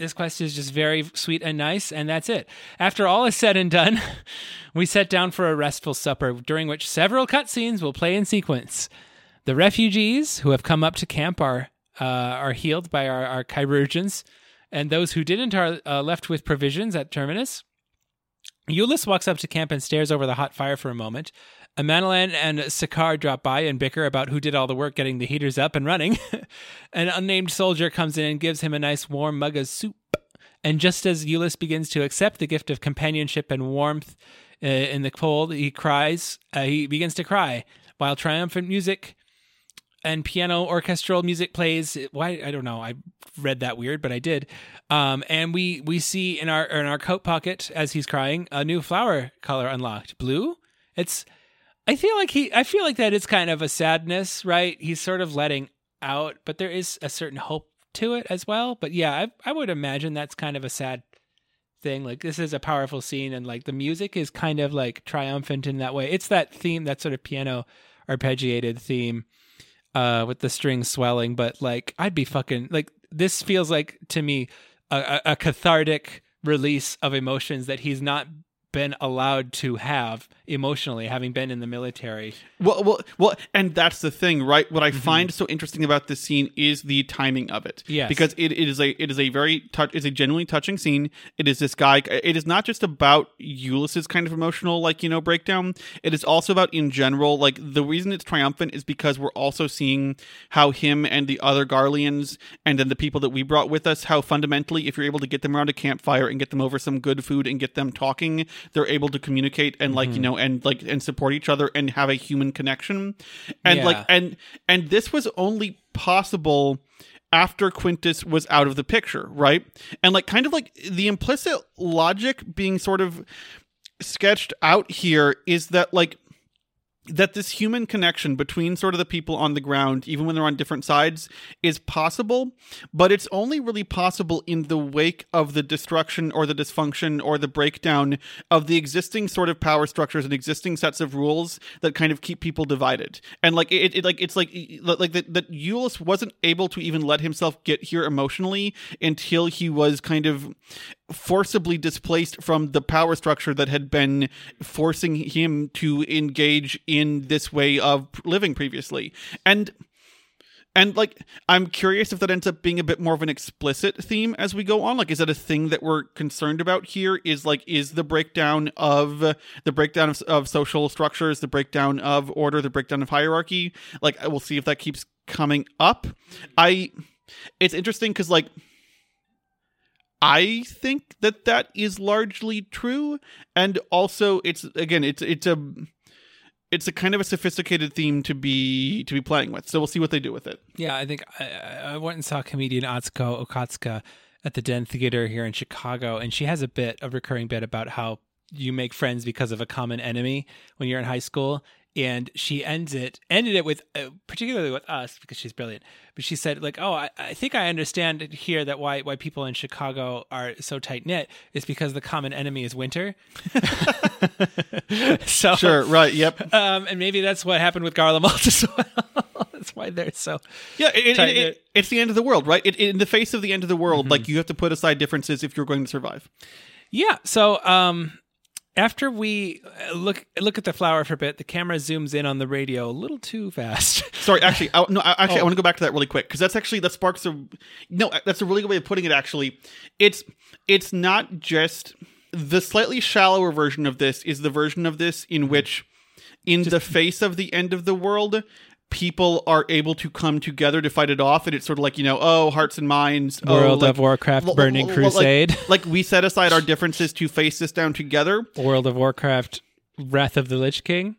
this quest is just very sweet and nice, and that's it. After all is said and done, we set down for a restful supper, during which several cutscenes will play in sequence. The refugees who have come up to camp are uh, are healed by our, our chirurgeons, and those who didn't are uh, left with provisions at Terminus. Jullus walks up to camp and stares over the hot fire for a moment. Amanalan and Sakar drop by and bicker about who did all the work getting the heaters up and running. An unnamed soldier comes in and gives him a nice warm mug of soup. And just as Jullus begins to accept the gift of companionship and warmth uh, in the cold, he cries. Uh, he begins to cry while triumphant music and piano orchestral music plays. Why I don't know. I read that weird, but I did. Um, and we we see in our in our coat pocket as he's crying a new flower color unlocked, blue. It's. I feel like he. I feel like that is kind of a sadness, right? He's sort of letting out, but there is a certain hope to it as well. But yeah, I I would imagine that's kind of a sad thing. Like this is a powerful scene, and like the music is kind of like triumphant in that way. It's that theme, that sort of piano arpeggiated theme uh with the strings swelling but like i'd be fucking like this feels like to me a, a, a cathartic release of emotions that he's not been allowed to have emotionally having been in the military Well, well, well, and that's the thing, right? What I mm-hmm. find so interesting about this scene is the timing of it. Yes. because it, it is a it is a very touch it's a genuinely touching scene. It is this guy. It is not just about Jullus's kind of emotional like you know breakdown. It is also about in general like the reason it's triumphant is because we're also seeing how him and the other Garleans and then the people that we brought with us how fundamentally if you're able to get them around a campfire and get them over some good food and get them talking, they're able to communicate and like you mm-hmm. know and like and support each other and have a human connection and Yeah. like and and this was only possible after Quintus was out of the picture, right? And like kind of like the implicit logic being sort of sketched out here is that like that this human connection between sort of the people on the ground, even when they're on different sides, is possible, but it's only really possible in the wake of the destruction or the dysfunction or the breakdown of the existing sort of power structures and existing sets of rules that kind of keep people divided. And like it, it like it's like like that that Jullus wasn't able to even let himself get here emotionally until he was kind of forcibly displaced from the power structure that had been forcing him to engage in this way of living previously. And and like i'm curious if that ends up being a bit more of an explicit theme as we go on. Like is that a thing that we're concerned about here? Is like is the breakdown of the breakdown of, of social structures the breakdown of order the breakdown of hierarchy? Like we'll see if that keeps coming up. I it's interesting because like I think that that is largely true, and also it's again it's it's a it's a kind of a sophisticated theme to be to be playing with. So we'll see what they do with it. Yeah, I think I, I went and saw comedian Atsuko Okatsuka at the Den Theater here in Chicago, and she has a bit, a recurring bit about how you make friends because of a common enemy when you're in high school. And she ends it, ended it with, uh, particularly with us because she's brilliant. But she said, like, oh, I, I think I understand here that why why people in Chicago are so tight knit is because the common enemy is winter. so Sure, right, yep. um, and maybe that's what happened with Garlemald as well. that's why they're so Yeah, it, it, it- it's the end of the world, right? It, in the face of the end of the world, like you have to put aside differences if you're going to survive. Yeah. So, um, After we uh, look look at the flower for a bit, the camera zooms in on the radio a little too fast. Sorry, actually, I, no, I- actually, I Oh. want to go back to that really quick because that's actually that sparks a no. That's a really good way of putting it. Actually, it's it's not just the slightly shallower version of this is the version of this in which, in the face of the end of the world, people are able to come together to fight it off, and it's sort of like you know, oh, hearts and minds, oh, World like- of Warcraft well, Burning well, like- Crusade. Like, we set aside our differences to face this down together, World of Warcraft Wrath of the Lich King.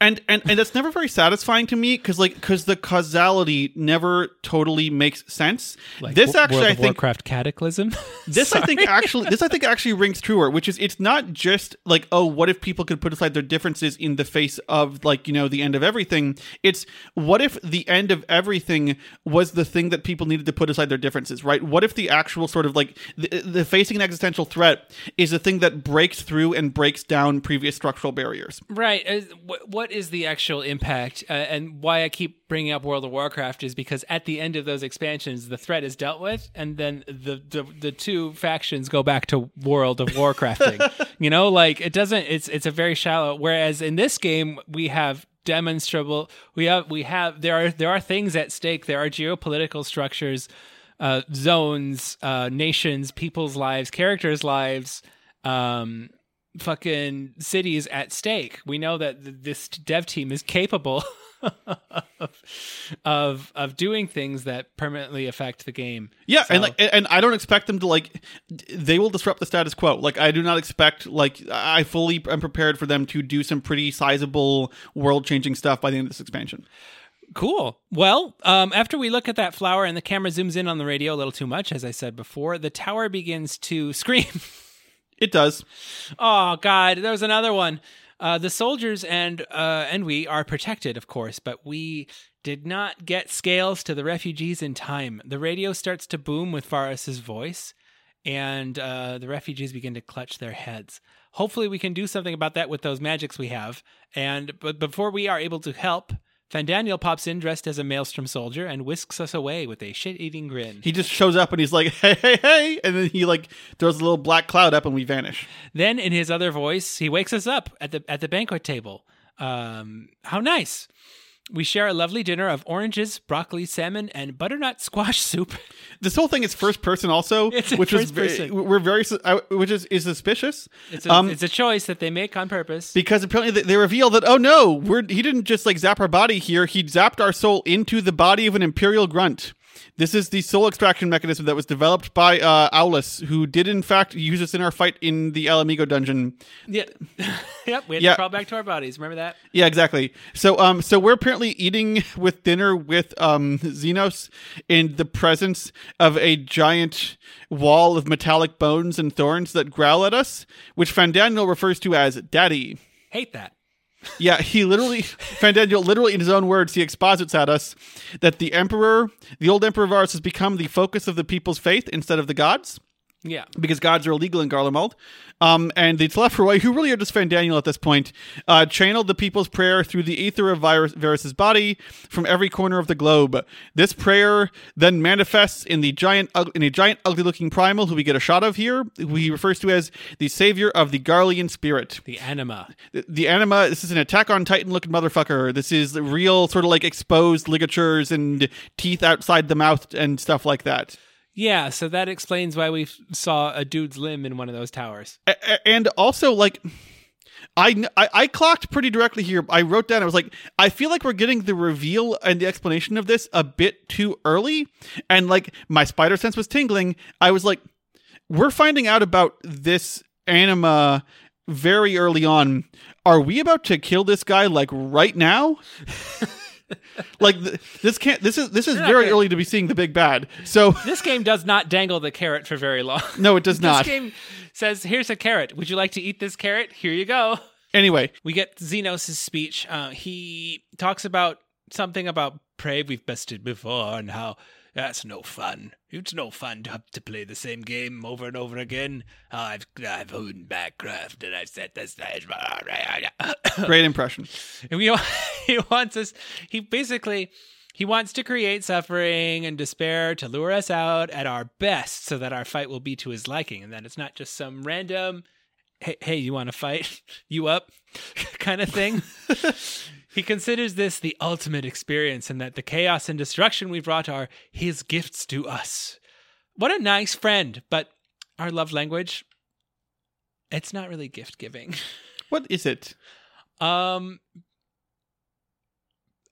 And and and that's never very satisfying to me because like because the causality never totally makes sense. Like this Wo- actually, World I think. Warcraft Cataclysm. This I think actually this I think actually rings truer, which is it's not just like oh what if people could put aside their differences in the face of like you know the end of everything. It's what if the end of everything was the thing that people needed to put aside their differences, right? What if the actual sort of like the, the facing an existential threat is the thing that breaks through and breaks down previous structural barriers? Right. Uh, wh- what is the actual impact? Uh, and why I keep bringing up World of Warcraft is because at the end of those expansions, the threat is dealt with, and then the the, the two factions go back to World of Warcrafting. you know, like it doesn't. It's it's a very shallow. Whereas in this game, we have demonstrable. We have we have there are there are things at stake. There are geopolitical structures, uh, zones, uh, nations, people's lives, characters' lives. Um, fucking cities at stake. We know that th- this dev team is capable of, of of doing things that permanently affect the game. Yeah, and like, and I don't expect them to like. They will disrupt the status quo. Like, I do not expect. Like, I fully am prepared for them to do some pretty sizable, world-changing stuff by the end of this expansion. Cool. Well, um, after we look at that flower and the camera zooms in on the radio a little too much, as I said before, the tower begins to scream. It does. Oh God, there was another one. Uh, the soldiers and uh, and we are protected, of course, but we did not get scales to the refugees in time. The radio starts to boom with Varis's voice, and uh, the refugees begin to clutch their heads. Hopefully, we can do something about that with those magics we have. And but before we are able to help, Fandaniel pops in dressed as a maelstrom soldier and whisks us away with a shit-eating grin. He just shows up and he's like, "Hey, hey, hey!" and then he like throws a little black cloud up and we vanish. Then, in his other voice, he wakes us up at the at the banquet table. Um, how nice! We share a lovely dinner of oranges, broccoli, salmon, and butternut squash soup. This whole thing is first person, also, It's which is first very, person. we're very, su- which is is suspicious. It's a, Um, it's a choice that they make on purpose. because apparently they, they reveal that oh no, we're he didn't just like zap our body here; he zapped our soul into the body of an imperial grunt. This is the soul extraction mechanism that was developed by uh, Aulus, who did in fact use this in our fight in the Ala Mhigo dungeon. yeah, yep. We had Yeah. to crawl back to our bodies. Remember that? Yeah, exactly. So, um, so we're apparently eating with dinner with um Zenos in the presence of a giant wall of metallic bones and thorns that growl at us, which Fandaniel refers to as "Daddy." Hate that. Yeah, he literally, Fandango, literally in his own words, he exposits at us that the Emperor, the old Emperor Varis, has become the focus of the people's faith instead of the gods Yeah. because gods are illegal in Garlemald. Um, and the Telophoroi, who really are just Fandaniel at this point, uh, channeled the people's prayer through the ether of Virus, Varis's body from every corner of the globe. This prayer then manifests in the giant, ug- in a giant, ugly-looking primal who we get a shot of here, who he refers to as the savior of the Garlean spirit. The anima. The, the anima. This is an Attack on Titan-looking motherfucker. This is real sort of like exposed ligatures and teeth outside the mouth and stuff like that. Yeah. So that explains why we saw a dude's limb in one of those towers. And also like I, I I clocked pretty directly here. I wrote down I was like I feel like we're getting the reveal and the explanation of this a bit too early and like my spider sense was tingling. I was like we're finding out about this anima very early on. Are we about to kill this guy like right now? like th- this can't this is this is not very early to be seeing the big bad. So This game does not dangle the carrot for very long. no it does not. This game says, "Here's a carrot. Would you like to eat this carrot? Here you go." Anyway, we get Zenos' speech. Uh, he talks about something about prey we've bested before and how that's no fun. It's no fun to have to play the same game over and over again. I've I've owned Backcraft and I've set the stage. great impression. And we, he wants us. He basically he wants to create suffering and despair to lure us out at our best, so that our fight will be to his liking, and that it's not just some random hey, hey, you want to fight? You up? kind of thing. He considers this the ultimate experience and that the chaos and destruction we brought are his gifts to us. What a nice friend, but our love language, it's not really gift giving. What is it? Um,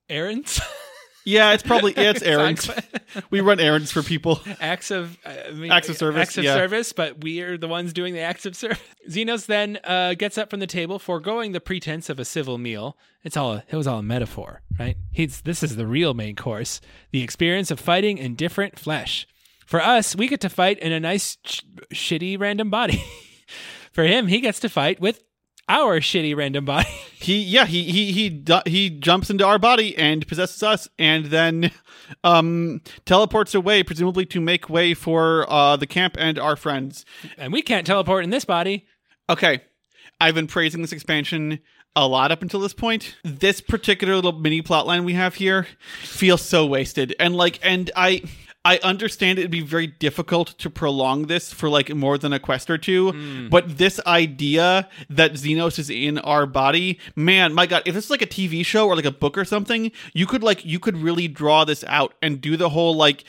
errands. Yeah, it's probably yeah, it's errands. Exactly. we run errands for people. acts of I mean, Acts of service, acts of yeah. service, but we are the ones doing the acts of service. Zenos then uh, gets up from the table, foregoing the pretense of a civil meal. It's all a, it was all a metaphor, right? He's this is the real main course, the experience of fighting in different flesh. For us, we get to fight in a nice sh- shitty random body. For him, he gets to fight with our shitty random body. He yeah he he he he jumps into our body and possesses us, and then um teleports away, presumably to make way for uh the camp and our friends. and we can't teleport in this body. Okay, I've been praising this expansion a lot up until this point. This particular little mini plotline we have here feels so wasted, and like, and I. I understand it'd be very difficult to prolong this for like more than a quest or two, but this idea that Zenos is in our body, man, my god, if this is like a TV show or like a book or something, you could like you could really draw this out and do the whole like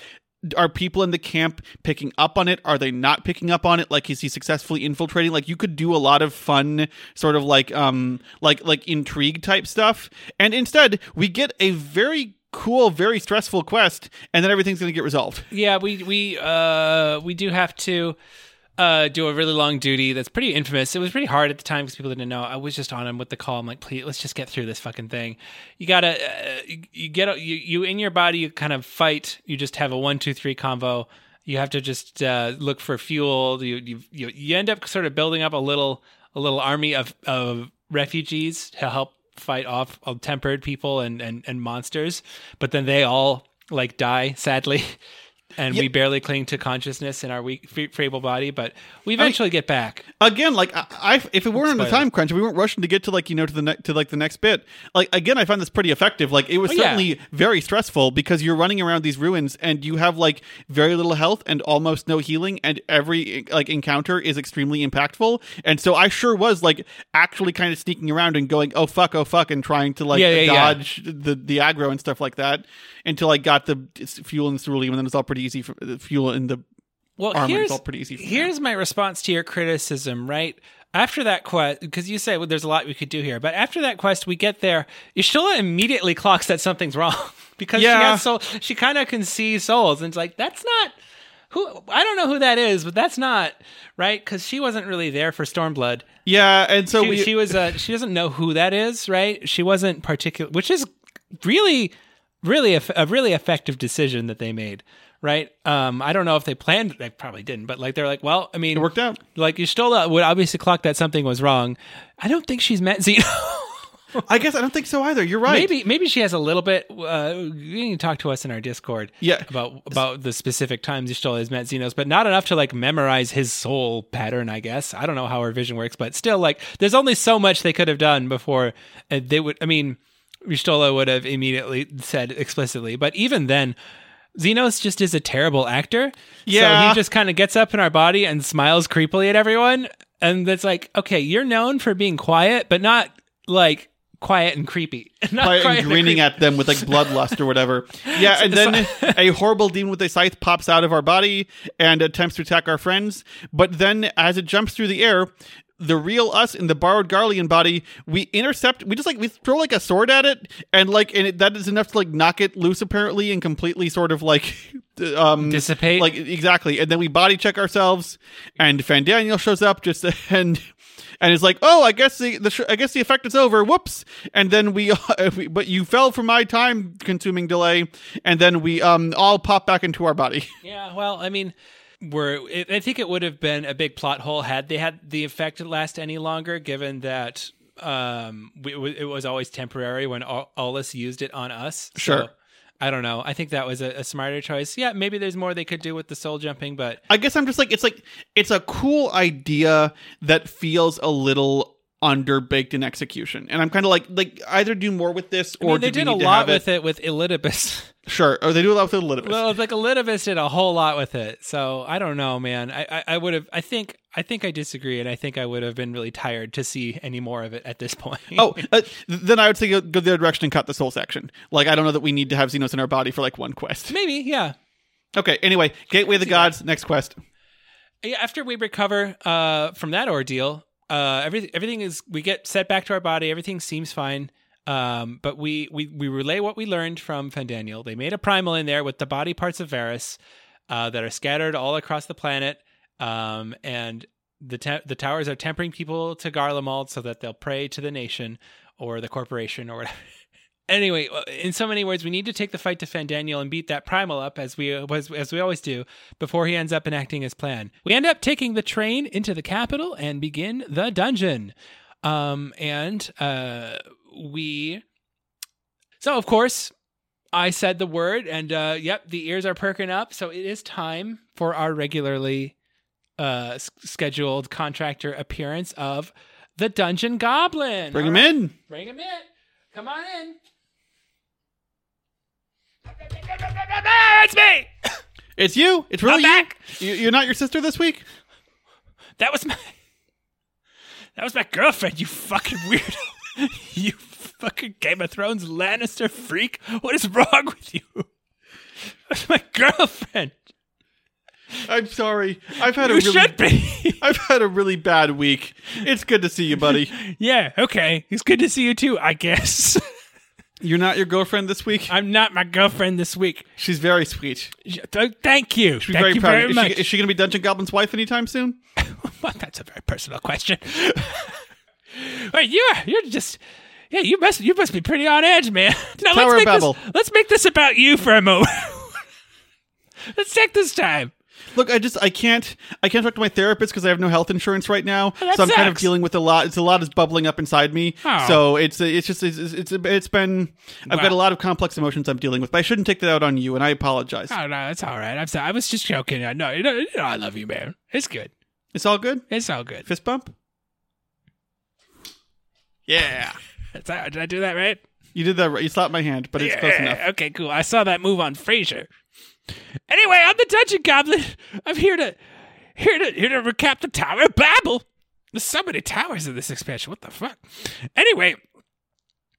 are people in the camp picking up on it? Are they not picking up on it? Like, is he successfully infiltrating? Like, you could do a lot of fun, sort of like, um, like, like intrigue type stuff. And instead, we get a very cool, very stressful quest, and then everything's going to get resolved. Yeah, we we uh we do have to uh do a really long duty that's pretty infamous. It was pretty hard at the time because people didn't know. I was just on him with the call. I'm like, please, let's just get through this fucking thing. You gotta uh, you, get you you in your body. You kind of fight. You just have a one two three convo. You have to just uh, look for fuel. You, you you you end up sort of building up a little a little army of of refugees to help fight off tempered people and and and monsters. But then they all like die sadly. And we barely cling to consciousness in our weak, frail body, but we eventually get back. Again, like I, I if it weren't on a time crunch, if we weren't rushing to get to like you know to the ne- to like the next bit. Like again, I found this pretty effective. Like it was Oh, yeah. certainly very stressful because you're running around these ruins and you have like very little health and almost no healing, and every like encounter is extremely impactful. And so I sure was like actually kind of sneaking around and going, oh fuck, oh fuck, and trying to like Yeah, yeah, yeah. dodge the the aggro and stuff like that until I got the fuel and ceruleum, and then it's all pretty easy for the fuel in the Well, armor. here's It's all pretty easy. Here's my response to your criticism, right? After that quest, because you say well, there's a lot we could do here, but after that quest, we get there. Y'shtola immediately clocks that something's wrong because she has soul. She kind of can see souls, and it's like that's not who. I don't know who that is, but that's not right because she wasn't really there for Stormblood. yeah, and so She, we she was. Uh, she doesn't know who that is, right? She wasn't particular, which is really, really a, a really effective decision that they made, right? Um, I don't know if they planned. They probably didn't, but like they're like, well, I mean, it worked out. like Y'shtola would obviously clock that something was wrong. I don't think she's met Zeno. I guess I don't think so either. You're right. maybe maybe she has a little bit. Uh, you can talk to us in our Discord. Yeah. about about the specific times Y'shtola has met Zenos, but not enough to like memorize his soul pattern. I guess I don't know how her vision works, but still, like, there's only so much they could have done before uh, they would. I mean, Y'shtola would have immediately said explicitly, but even then. Zenos just is a terrible actor. So Yeah. he just kind of gets up in our body and smiles creepily at everyone. And it's like, okay, you're known for being quiet, but not like quiet and creepy. Not By quiet and grinning at them with like bloodlust or whatever. Yeah, and then a horrible demon with a scythe pops out of our body and attempts to attack our friends. But then, as it jumps through the air, the real us in the borrowed Garlean body, we intercept. We just like we throw like a sword at it, and like and it, that is enough to like knock it loose apparently, and completely sort of like um Dissipate. Like exactly, and then we body check ourselves, and Fandaniel shows up just and. And it's like, oh, I guess the, the sh- I guess the effect is over. Whoops! And then we, we, but you fell for my time-consuming delay, and then we um all pop back into our body. Yeah, well, I mean, we're. It, I think it would have been a big plot hole had they had the effect last any longer, given that um we, it was always temporary when Ollis used it on us. So, Sure. I don't know. I think that was a, a smarter choice. Yeah, maybe there's more they could do with the soul jumping, but I guess I'm just like, it's like it's a cool idea that feels a little underbaked in execution. And I'm kind of like like either do more with this I or mean, they did a lot with it with Elidibus. Sure, or they do a lot with Elidibus. well, it's like Elidibus did a whole lot with it. So I don't know, man. I, I, I would have. I think. I think I disagree, and I think I would have been really tired to see any more of it at this point. Oh, uh, then I would say go, go the other direction and cut this whole section. Like, I don't know that we need to have Zenos in our body for like one quest. maybe, yeah. Okay, anyway, Gateway of the Gods, next quest. Yeah, after we recover uh, from that ordeal, uh, everything everything is we get set back to our body. Everything seems fine. Um, but we, we we relay what we learned from Fandaniel. They made a primal in there with the body parts of Varis uh, that are scattered all across the planet. Um, and the te- the towers are tempering people to Garlemald so that they'll pray to the nation or the corporation or whatever. Anyway, uh, in so many words, we need to take the fight to Fandaniel and beat that primal up as we as, as we always do before he ends up enacting his plan. We end up taking the train into the capital and begin the dungeon. Um, and uh, we, so of course, I said the word, and uh, yep, the ears are perking up. So it is time for our regularly uh, s- scheduled contractor appearance of the Dungeon Goblin. Bring All him right. in. Bring him in. Come on in. It's me. It's you. It's really I'm you. back. you. You're not your sister this week. That was my. That was my girlfriend. You fucking weirdo. you fucking Game of Thrones Lannister freak. What is wrong with you? That's my girlfriend. I'm sorry. I've had You a really, should be. I've had a really bad week. It's good to see you, buddy. yeah. Okay. It's good to see you too. I guess. You're not your girlfriend this week. I'm not my girlfriend this week. She's very sweet. Th- Thank you. She's Thank very you proud. very is, much. She, is she going to be Dungeon Goblin's wife anytime soon? Well, that's a very personal question. Wait, you're you're just yeah. You must you must be pretty on edge, man. Now Tower let's of make Babel. this let's make this about you for a moment. let's take this time. Look, I just I can't I can't talk to my therapist because I have no health insurance right now. Oh, that so I'm kind of dealing with a lot. It's a lot is bubbling up inside me. Oh. So it's it's just it's it's, it's been I've got a lot of complex emotions I'm dealing with. But I shouldn't take that out on you, and I apologize. Oh no, that's all right. I'm sorry. I was just joking. I know, you know, you know I love you, man. It's good. It's all good. It's all good. Fist bump. Yeah, that- did I do that right? you did that. right. You slapped my hand, but it's close enough. Okay, cool. I saw that move on Frasier. Anyway, I'm the Dungeon Goblin. I'm here to here to here to recap the Tower of Babil. There's so many towers in this expansion. What the fuck? Anyway,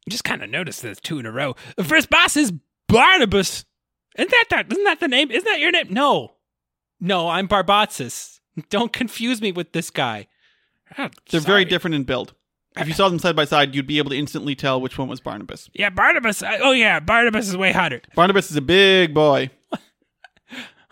just kind of noticed there's two in a row. The first boss is Barnabas. Isn't that that? Isn't that the name? Isn't that your name? No, no, I'm Barbatsis. Don't confuse me with this guy. Oh, They're very different in build. If you saw them side by side, you'd be able to instantly tell which one was Barnabas. Yeah, Barnabas. Uh, oh yeah, Barnabas is way hotter. Barnabas is a big boy.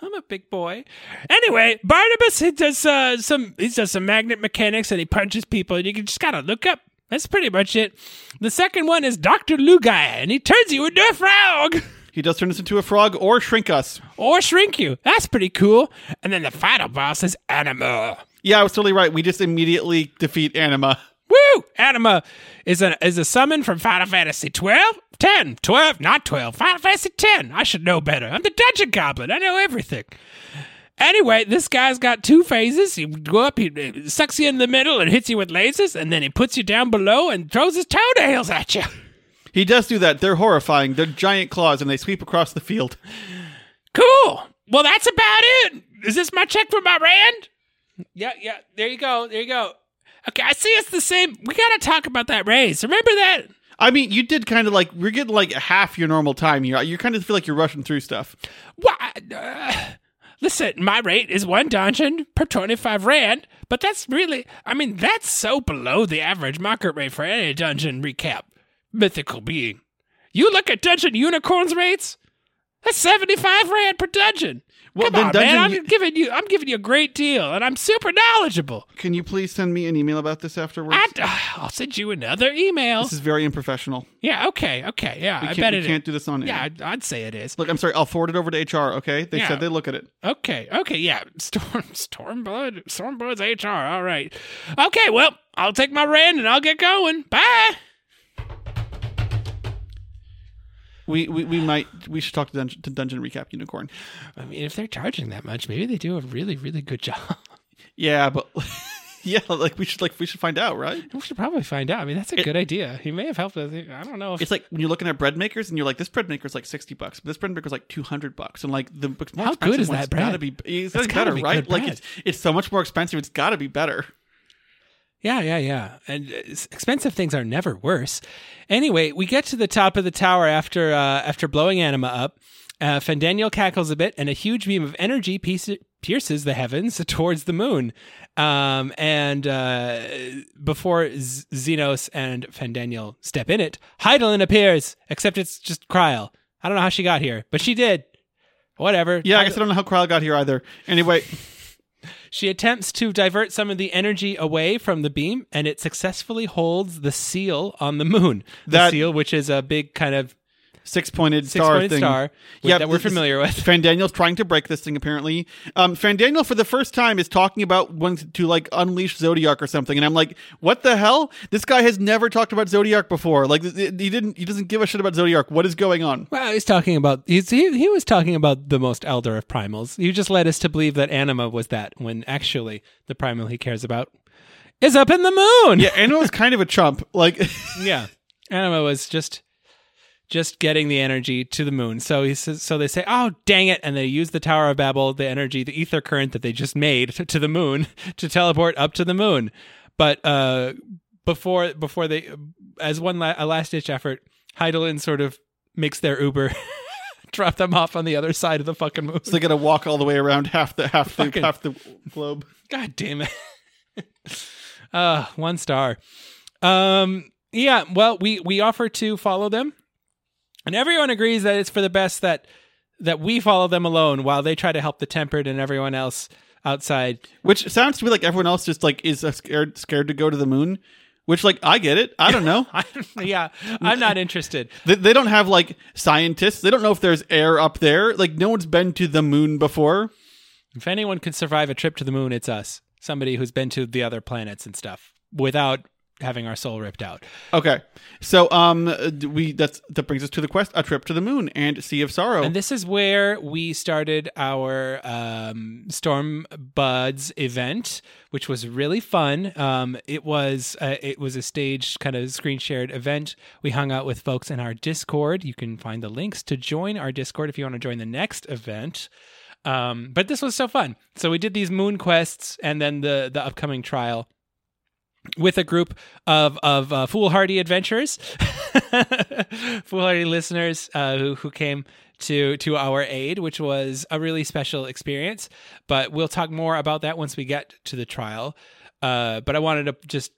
I'm a big boy. Anyway, Barnabas he does uh, some he does some magnet mechanics and he punches people and you can just gotta look up. That's pretty much it. The second one is Doctor Lugae and he turns you into a frog He does turn us into a frog or shrink us. or shrink you. That's pretty cool. And then the final boss is Anima. Yeah, I was totally right. We just immediately defeat Anima. Woo! Anima is a is a summon from Final Fantasy 12, 10, 12, not 12, Final Fantasy 10. I should know better. I'm the Dungeon Goblin. I know everything. Anyway, this guy's got two phases. He go up, he uh, sucks you in the middle and hits you with lasers, and then he puts you down below and throws his toenails at you. He does do that. They're horrifying. They're giant claws and they sweep across the field. Cool. Well, that's about it. Is this my check for my rand? Yeah, yeah. There you go. There you go. Okay, I see it's the same. We gotta talk about that raise. Remember that? I mean, you did kind of like we're getting like half your normal time. You you kind of feel like you're rushing through stuff. What? Uh, listen, my rate is one dungeon per 25 rand, but that's really, I mean, that's so below the average market rate for any dungeon recap. Mythical being. You look at Dungeon Unicorns rates, that's 75 rand per dungeon. Well, Come then on, man, I'm giving you, I'm giving you a great deal, and I'm super knowledgeable. Can you please send me an email about this afterwards? I, I'll send you another email. this is very unprofessional. Yeah, okay, okay, yeah, We I bet it. can't do this on air. Yeah, I'd, I'd say it is. Look, I'm sorry. I'll forward it over to HR. Okay, they Yeah. said they look at it. Okay, okay, yeah. Storm Stormblood Stormblood's HR. All right. Okay, well, I'll take my rand and I'll get going. Bye. We we, we might we should talk to Dungeon, to Dungeon Recap Unicorn. I mean, if they're charging that much, maybe they do a really, really good job. Yeah, but Yeah, like we should like we should find out, right? We should probably find out. I mean, that's a good idea. He may have helped us. I don't know. If, It's like when you're looking at bread makers and you're like, this bread maker's like sixty bucks, but this bread maker's like two hundred bucks, and like the more How good expensive is that Gotta be, it's, It's gotta gotta better, be right? Like bread. it's it's so much more expensive. It's got to be better. Yeah, yeah, yeah. And uh, expensive things are never worse. Anyway, we get to the top of the tower after uh, after blowing Anima up. Uh, Fandaniel cackles a bit, and a huge beam of energy piece- pierces the heavens towards the moon. Um, and uh, before Z- Zenos and Fandaniel step in it, Hydaelyn appears. Except it's just Krile. I don't know how she got here, but she did. Whatever. Yeah, I guess I don't know how Kyle got here either. Anyway, She attempts to divert some of the energy away from the beam, and it successfully holds the seal on the moon. The That- seal, which is a big kind of six pointed star thing. star that we're familiar with. Fan Fandaniel's trying to break this thing. Apparently, um, Fandaniel for the first time is talking about wanting to like unleash Zodiac or something, and I'm like, what the hell? This guy has never talked about Zodiac before. Like he didn't. He doesn't give a shit about Zodiac. What is going on? Well, he's talking about he's, he he was talking about the most elder of primals. You just led us to believe that Anima was that, when actually the primal he cares about is up in the moon. Yeah, Anima was kind of a chump. Like, yeah. Anima was just just getting the energy to the moon. So he says, so they say, "Oh, dang it!" And they use the Tower of Babil, the energy, the ether current that they just made to the moon to teleport up to the moon. But uh, before before they, as one la- a last ditch effort, Hydaelyn sort of makes their Uber. Drop them off on the other side of the fucking moon. so they got to walk all the way around half the half the Fucking- half the globe. God damn it. uh, one star. Um, yeah, well, we we offer to follow them. And everyone agrees that it's for the best that that we follow them alone while they try to help the tempered and everyone else outside. Which sounds to me like everyone else just like is scared scared to go to the moon. Which like I get it. I don't know. Yeah, I'm not interested. They, they don't have like scientists. They don't know if there's air up there. Like no one's been to the moon before. If anyone could survive a trip to the moon, it's us. Somebody who's been to the other planets and stuff without having our soul ripped out. Okay, so um, we that's that brings us to the quest: a trip to the moon and Sea of Sorrow. And this is where we started our um, Storm Buds event, which was really fun. Um, it was uh, it was a staged kind of screen shared event. We hung out with folks in our Discord. You can find the links to join our Discord if you want to join the next event. Um, but this was so fun. So we did these moon quests and then the the upcoming trial with a group of of uh, foolhardy adventurers, foolhardy listeners uh, who who came to to our aid, which was a really special experience. But we'll talk more about that once we get to the trial. Uh, but I wanted to just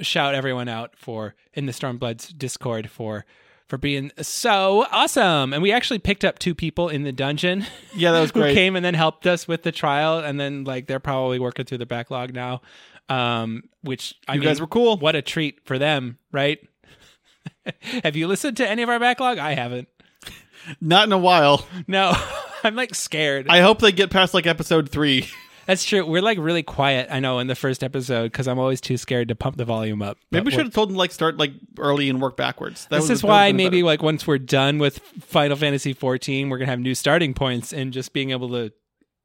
shout everyone out for in the Stormbloods Discord for for being so awesome. And we actually picked up two people in the dungeon yeah, that was who great. came and then helped us with the trial and then like they're probably working through the backlog now um which i You mean guys were cool. what a treat for them right have you listened to any of our backlog i haven't Not in a while. no i'm like scared I hope they get past like episode three. that's true we're like really quiet i know in the first episode because i'm always too scared to pump the volume up Maybe But we should have told them like start like early and work backwards. That this is why maybe better. like once we're done with Final Fantasy 14, we're gonna have new starting points and just being able to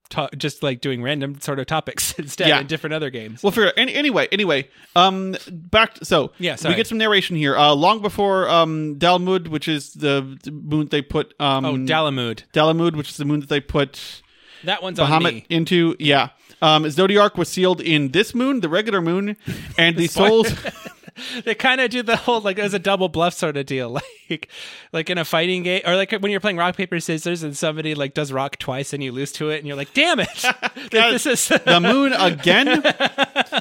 talk, just like doing random sort of topics instead Yeah. in different other games. We'll figure it. Any, anyway, anyway, um, back. so Yeah, we get some narration here. Uh, long before um Dalmud, which is the, the moon they put um oh, Dalamud, Dalamud, which is the moon that they put that one's on Bahamut me. into. Yeah, um, Zodiac was sealed in this moon, the regular moon, and the souls. they kind of do the whole like as a double bluff sort of deal, like like in a fighting game, or like when you're playing rock paper scissors and somebody like does rock twice and you lose to it, and you're like, damn it, this is the moon again.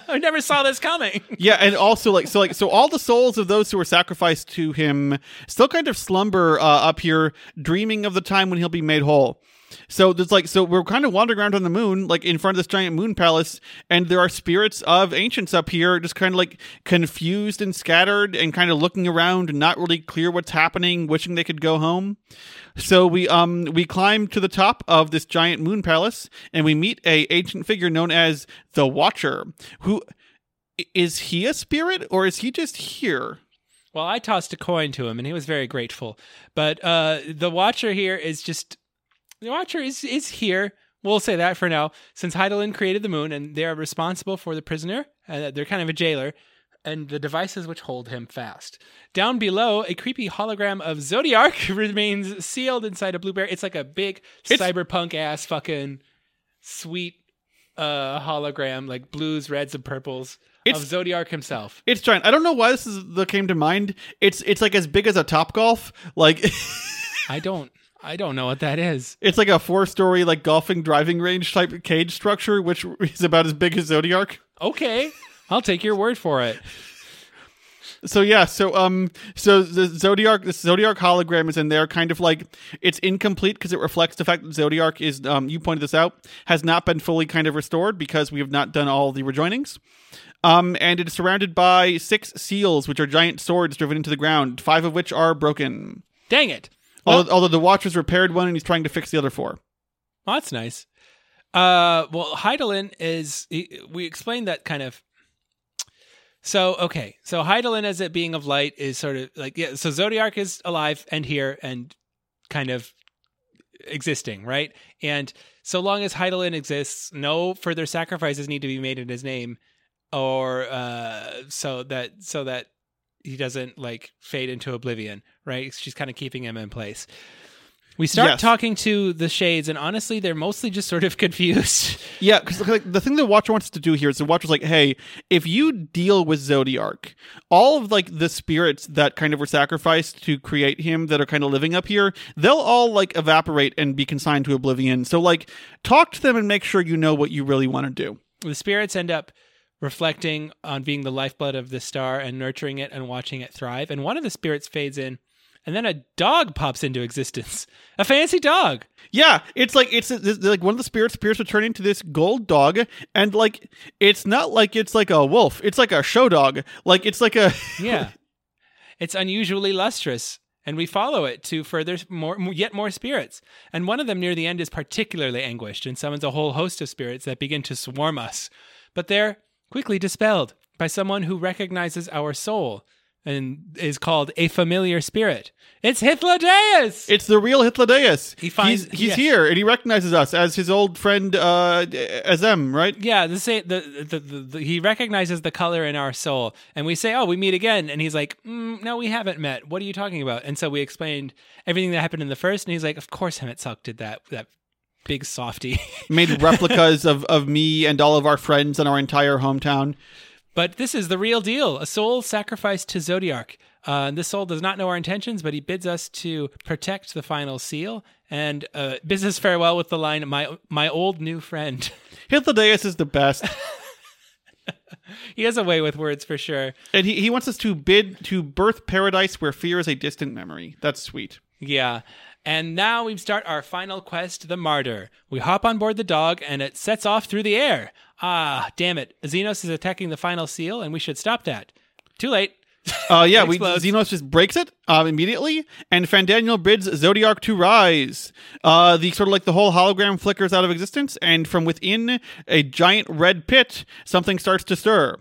I never saw this coming. Yeah, and also like so like so all the souls of those who were sacrificed to him still kind of slumber uh, up here, dreaming of the time when he'll be made whole. So there's like so we're kind of wandering around on the moon, like in front of this giant moon palace, and there are spirits of ancients up here, just kind of like confused and scattered, and kind of looking around, not really clear what's happening, wishing they could go home. So we um we climb to the top of this giant moon palace, and we meet a ancient figure known as the Watcher, who is he a spirit or is he just here? Well, I tossed a coin to him and he was very grateful. But uh, the Watcher here is just the Watcher is is here we'll say that for now. Since Hydaelyn created the moon and they are responsible for the prisoner, uh, they're kind of a jailer, and the devices which hold him fast. Down below, a creepy hologram of Zodiac remains sealed inside a blueberry. It's like a big It's- cyberpunk ass fucking sweet uh hologram, like blues, reds, and purples It's- of Zodiac himself. It's giant. I don't know why this is that came to mind. It's it's like as big as a Top Golf. Like I don't I don't know what that is. it's like a four story like golfing driving range type cage structure, which is about as big as Zodiac. Okay. I'll take your word for it. So yeah, so um, so the Zodiac, the Zodiac hologram is in there, kind of like it's incomplete because it reflects the fact that Zodiac is, um, you pointed this out, has not been fully kind of restored because we have not done all the rejoinings. Um, and it is surrounded by six seals, which are giant swords driven into the ground, five of which are broken. Dang it. Although, although the Watcher's repaired one and he's trying to fix the other four. Well, that's nice. Uh, well, Hydaelyn is. he- We explained that kind of. So okay, so Hydaelyn as it being of light is sort of like yeah. So Zodiac is alive and here and kind of existing, right? And so long as Hydaelyn exists, no further sacrifices need to be made in his name, or uh, so that so that he doesn't like fade into oblivion, right? She's kind of keeping him in place. We start Yes. talking to the shades, and honestly, they're mostly just sort of confused. Yeah, because like, the thing the Watcher wants to do here is the Watcher's like, hey, if you deal with Zodiac, all of like the spirits that kind of were sacrificed to create him that are kind of living up here, they'll all like evaporate and be consigned to oblivion. So like, talk to them and make sure you know what you really want to do. the spirits end up reflecting on being the lifeblood of the star and nurturing it and watching it thrive. And one of the spirits fades in, and then a dog pops into existence. A fancy dog. Yeah, it's like it's, it's like one of the spirits appears to turn into this gold dog, and like it's not like it's like a wolf; it's like a show dog. Like it's like a Yeah. it's unusually lustrous. And we follow it to further more, yet more spirits. And one of them near the end is particularly anguished and summons a whole host of spirits that begin to swarm us. But they're quickly dispelled by someone who recognizes our soul and is called a familiar spirit. It's Hythlodaeus! It's the real Hythlodaeus. He finds- he's, he's yes. here and he recognizes us as his old friend uh Azem, right? Yeah, the, say, the, the, the, the he recognizes the color in our soul, and we say, "Oh, we meet again," and he's like, mm, "No, we haven't met. What are you talking about?" And so we explained everything that happened in the first, and he's like, "Of course, Emet-Selch did that. That big softy." Made replicas of, of me and all of our friends in our entire hometown. but this is the real deal: a soul sacrificed to Zodiac. Uh, this soul does not know our intentions, but he bids us to protect the final seal and uh, bids us farewell with the line, "My my old new friend." Hythlodaeus is the best. he has a way with words for sure. and he, he wants us to bid to birth paradise where fear is a distant memory. That's sweet. Yeah. And now we start our final quest, the Martyr. We hop on board the dog and it sets off through the air. Ah, damn it. Zenos is attacking the final seal and we should stop that. Too late. Uh, yeah, we. Zenos just breaks it um, immediately, and Fandaniel bids Zodiac to rise. Uh, the sort of like the whole hologram flickers out of existence, and from within a giant red pit, something starts to stir.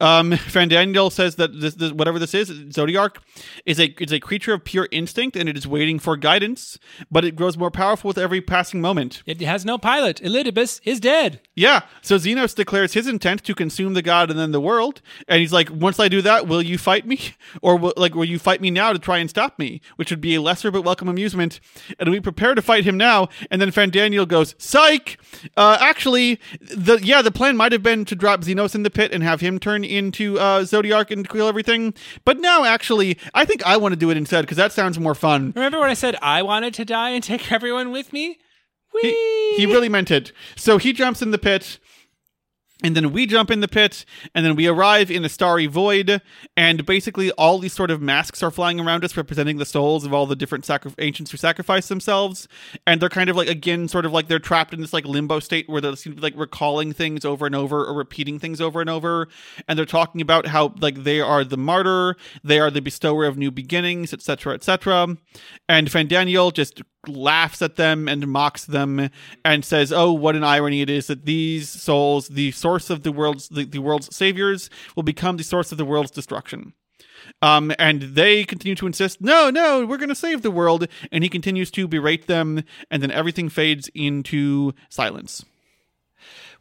Um, Fandaniel says that this, this, whatever this is, Zodiac, is a is a creature of pure instinct, and it is waiting for guidance. But it grows more powerful with every passing moment. It has no pilot. Elidibus is dead. Yeah. So Zenos declares his intent to consume the god and then the world, and he's like, "Once I do that, will you fight me, or will, like will you fight me now to try and stop me?" Which would be a lesser but welcome amusement. And we prepare to fight him now, and then Fandaniel goes, "Psych! Uh, actually, the yeah, the plan might have been to drop Zenos in the pit and have him turn into uh, Zodiac and kill everything, but now actually, I think I want to do it instead because that sounds more fun." Remember when I said I wanted to die and take everyone with me? He, he really meant it. So he jumps in the pit. And then we jump in the pit, and then we arrive in a starry void, and basically all these sort of masks are flying around us, representing the souls of all the different sacri- ancients who sacrificed themselves, and they're kind of like again, sort of like they're trapped in this like limbo state where they're like recalling things over and over or repeating things over and over, and they're talking about how like they are the martyr, they are the bestower of new beginnings, etc., etc. And Fandaniel just laughs at them and mocks them and says, "Oh, what an irony it is that these souls, the source of the world's the, the world's saviors, will become the source of the world's destruction." Um, and they continue to insist, no, no, we're going to save the world. And he continues to berate them, and then everything fades into silence.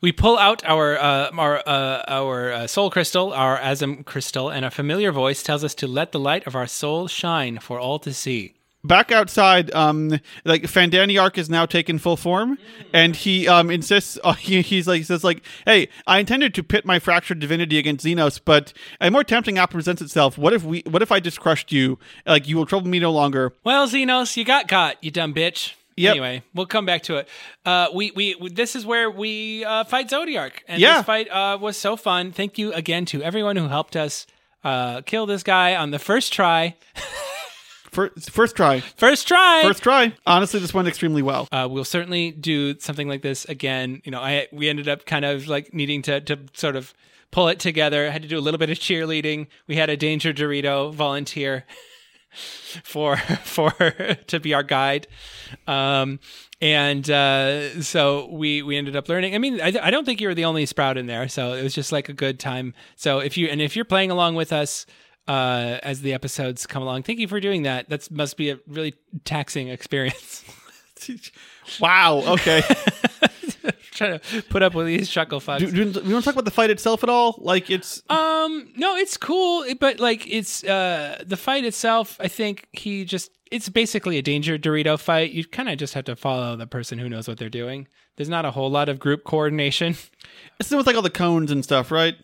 We pull out our uh, our uh, our uh, soul crystal, our Azem crystal, and a familiar voice tells us to let the light of our soul shine for all to see. Back outside, um, like Fandaniarch is now taken full form, and he um insists. Uh, he, he's like he says like, "Hey, I intended to pit my fractured divinity against Zenos, but a more tempting option presents itself. What if we? What if I just crushed you? Like you will trouble me no longer." Well, Zenos, you got caught, you dumb bitch. Yep. Anyway, we'll come back to it. Uh, we, we we this is where we uh, fight Zodiac, and Yeah. this fight uh, was so fun. Thank you again to everyone who helped us uh, kill this guy on the first try. First, first try, First try. first try. Honestly, this went extremely well. uh, we'll certainly do something like this again. You know, I we ended up kind of like needing to to sort of pull it together. I had to do a little bit of cheerleading. We had a Danger Dorito volunteer for for to be our guide, um, and uh, so we we ended up learning. I mean, I, I don't think you were the only sprout in there, so it was just like a good time. So if you and if you're playing along with us. Uh, as the episodes come along, thank you for doing that. That must be a really taxing experience. Wow. Okay. trying to put up with these chuckle fucks. do, do, you want to talk about the fight itself at all? Like it's um, no, it's cool, but like it's uh the fight itself. I think he just it's basically a danger Dorito fight. You kind of just have to follow the person who knows what they're doing. There's not a whole lot of group coordination. it's with like all the cones and stuff, right?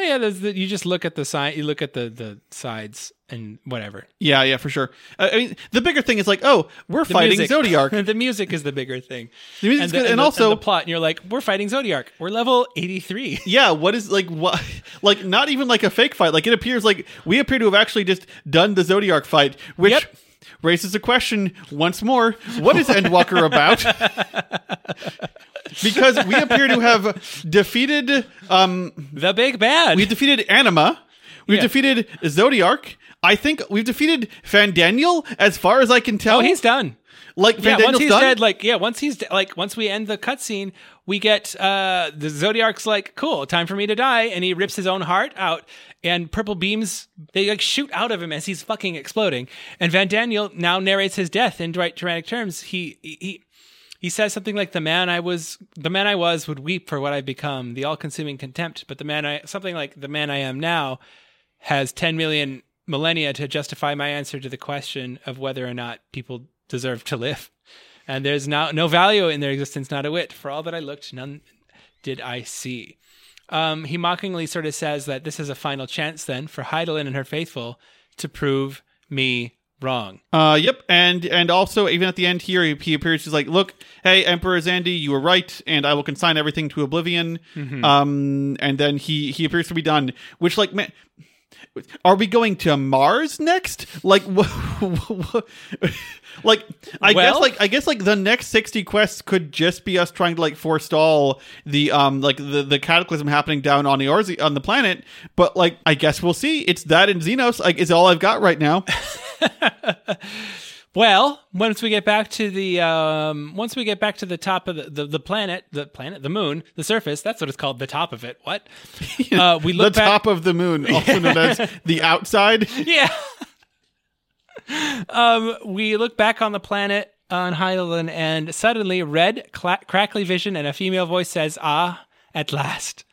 Oh, yeah, there's the, you just look at the side, you look at the the sides and whatever. Yeah, yeah, for sure. Uh, I mean, the bigger thing is like, oh, we're The fighting music. Zodiark. the music is the bigger thing, The music's and, the- good, and and the- also the plot. And you're like, we're fighting Zodiark. We're level 83. Yeah, what is like what like not even like a fake fight. Like it appears like we appear to have actually just done the Zodiac fight, which Yep. Raises a question once more. What is Endwalker about? because we appear to have defeated um the big bad. we've defeated Anima. We've Yeah. defeated Zodiark. I think we've defeated Fandaniel. as far as I can tell. oh, he's done. like Yeah, Fandaniel's once he's done. dead, like yeah, once he's de- like once we end the cutscene, we get uh the Zodiac's like, cool, time for me to die, and he rips his own heart out, and purple beams they like shoot out of him as he's fucking exploding. And Fandaniel now narrates his death in dra- dramatic terms. He he he says something like, "The man I was, the man I was, would weep for what I've become, the all-consuming contempt. But the man I, something like the man I am now, has 10 million millennia to justify my answer to the question of whether or not people deserve to live. And there's now no value in their existence, not a whit. For all that I looked, none did I see. Um, he mockingly sort of says that this is a final chance then for Hydaelyn and her faithful to prove me wrong. Uh, yep, and and also even at the end here, he, he appears. He's like, "Look, hey, Emperor Zandy, you were right, and I will consign everything to oblivion." Um, and then he he appears to be done. Which, like, man, are we going to Mars next? Like, like I guess like I guess like the next sixty quests could just be us trying to like forestall the um like the the cataclysm happening down on the Orzi- on the planet. But like, I guess we'll see. It's that and Zenos. Like, is all I've got right now. Well, once we get back to the um, once we get back to the top of the, the, the planet, the planet, the moon, the surface. That's what it's called, the top of it. What? Uh, we the look back. top of the moon, also known as the outside. yeah. um, we look back on the planet on Hylian, and suddenly, red, cla- crackly vision and a female voice says, "Ah, at last."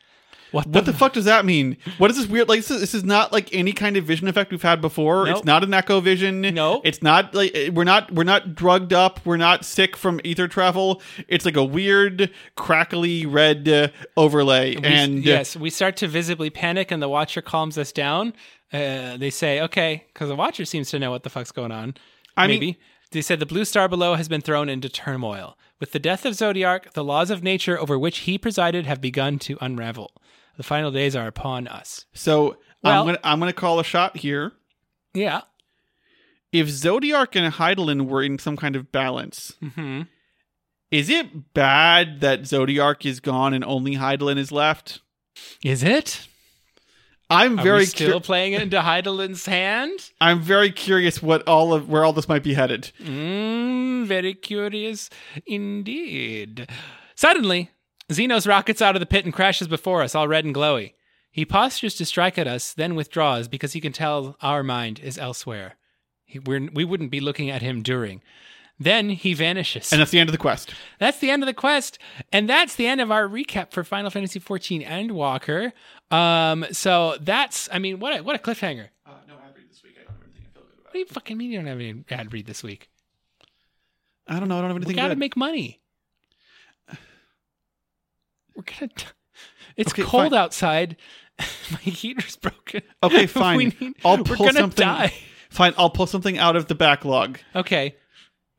What the? What the fuck does that mean? What is this weird? Like this is, this is not like any kind of vision effect we've had before. Nope. It's not an echo vision. Nope. it's not like eh, we're not we're not drugged up. We're not sick from ether travel. It's like a weird crackly red uh, overlay. We- and yes, we start to visibly panic, and the Watcher calms us down. Uh, they say, "Okay," because the Watcher seems to know what the fuck's going on. I mean- Maybe they said the blue star below has been thrown into turmoil. With the death of Zodiac, the laws of nature over which he presided have begun to unravel. The final days are upon us. so Well- I'm gonna I'm gonna call a shot here. Yeah. If Zodiac and Hydaelyn were in some kind of balance, hmm is it bad that Zodiac is gone and only Hydaelyn is left? Is it? I'm very still cur- playing it into Hydaelyn's hand? I'm very curious what all of where all this might be headed. Mm, very curious indeed. Suddenly, Zenos rockets out of the pit and crashes before us, all red and glowy. He postures to strike at us, then withdraws because he can tell our mind is elsewhere. He, we're, we wouldn't be looking at him during. Then he vanishes. And that's the end of the quest. That's the end of the quest, and that's the end of our recap for Final Fantasy XIV Endwalker. Um, so that's, I mean, what a, what a cliffhanger. Uh, no ad read this week. I don't have anything I feel good about. What do you fucking mean you don't have any ad read this week? I don't know. I don't have We anything gotta good. make money. We're gonna. It's Okay, cold fine. outside. My heater's broken. Okay, fine. We need- I'll we're pull gonna something. die. Fine. I'll pull something out of the backlog. Okay.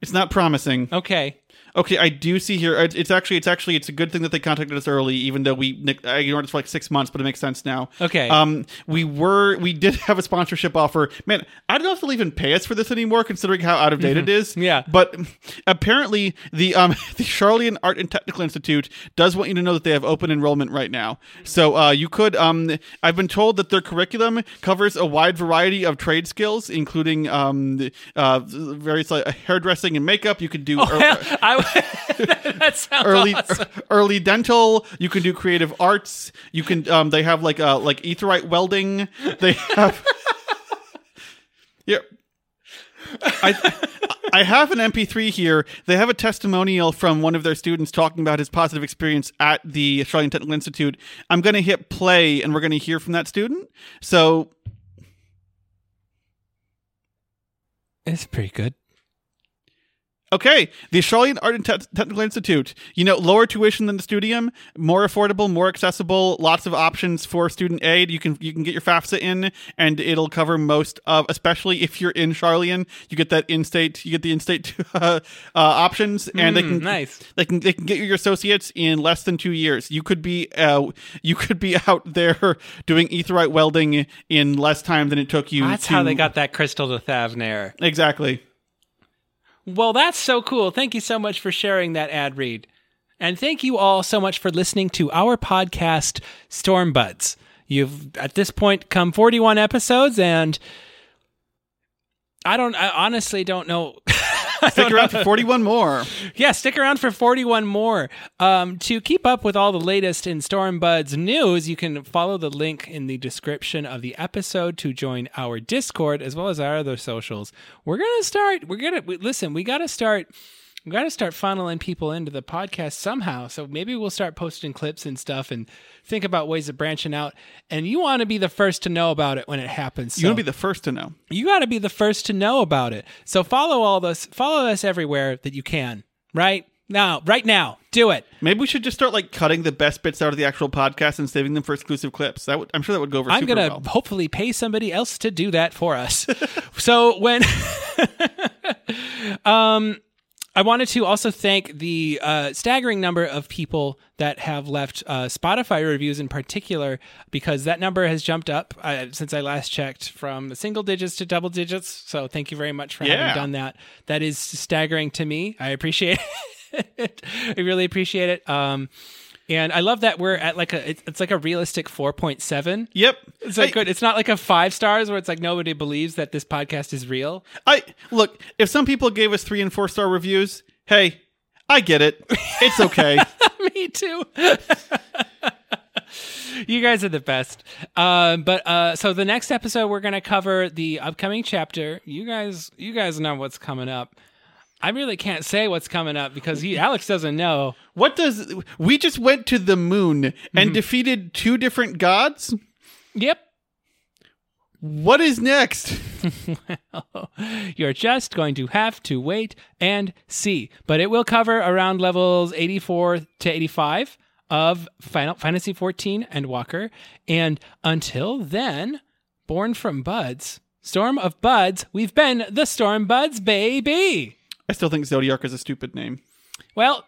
It's not promising. Okay. Okay, I do see here. It's actually, it's actually, it's a good thing that they contacted us early, even though we I ignored it for like six months, but it makes sense now. Okay. Um, we were, we did have a sponsorship offer. Man, I don't know if they'll even pay us for this anymore, considering how out of date it is. Mm-hmm. Yeah. But apparently, the um, the Sharlayan Art and Technical Institute does want you to know that they have open enrollment right now. So uh, you could. Um, I've been told that their curriculum covers a wide variety of trade skills, including um, uh, various like hairdressing and makeup. You could do. Oh, hell, I, that sounds early awesome. early dental you can do creative arts you can um they have like uh like etherite welding they have yeah I I have an MP3 here. They have a testimonial from one of their students talking about his positive experience at the Australian Technical Institute. I'm going to hit play and we're going to hear from that student. So, It's pretty good. Okay, the Australian Art and Te- Technical Institute. You know, lower tuition than the Studium, more affordable, more accessible, lots of options for student aid. You can you can get your FAFSA in, and it'll cover most of, especially if you're in Sharlayan, you get that in-state, you get the in-state uh, uh, options, and they Mm, can nice. They can they can get you your associates in less than two years. You could be uh, you could be out there doing etherite welding in less time than it took you. That's to, how they got that crystal to Thavnair. exactly. Well, that's so cool. Thank you so much for sharing that ad read. And thank you all so much for listening to our podcast, Storm Buds. You've at this point come 41 episodes, and I don't, I honestly don't know. Stick around for 41 more. yeah, stick around for 41 more. Um, to keep up with all the latest in Storm Buds news, you can follow the link in the description of the episode to join our Discord as well as our other socials. We're gonna start. We're gonna listen. We got to start. We got to start funneling people into the podcast somehow. So maybe we'll start posting clips and stuff and think about ways of branching out. And you want to be the first to know about it when it happens. You want So- to be the first to know. you got to be the first to know about it. So follow all this, follow us everywhere that you can. Right now, right now, do it. Maybe we should just start like cutting the best bits out of the actual podcast and saving them for exclusive clips. That would, I'm sure that would go over I'm gonna well. hopefully pay somebody else to do that for us. so when, um. I wanted to also thank the uh, staggering number of people that have left uh, Spotify reviews in particular, because that number has jumped up uh, since I last checked from the single digits to double digits. So thank you very much for Yeah. having done that. That is staggering to me. I appreciate it. I really appreciate it. Um, and I love that we're at like a it's, like a realistic four point seven. Yep. It's like I, good. It's not like a five stars where it's like nobody believes that this podcast is real. I look. If some people gave us three and four star reviews, hey, I get it. It's okay. Me too. you guys are the best. Um, but uh, so the next episode we're gonna cover the upcoming chapter. You guys, you guys know what's coming up. I really can't say what's coming up because he, Alex doesn't know. what does we just went to the moon and mhm. defeated two different gods? Yep. What is next? Well, you're just going to have to wait and see. But it will cover around levels 84 to 85 of Final Fantasy 14 Endwalker. And until then, born from buds, Storm of Buds, we've been the Storm Buds, baby. I still think Zodiac is a stupid name. Well,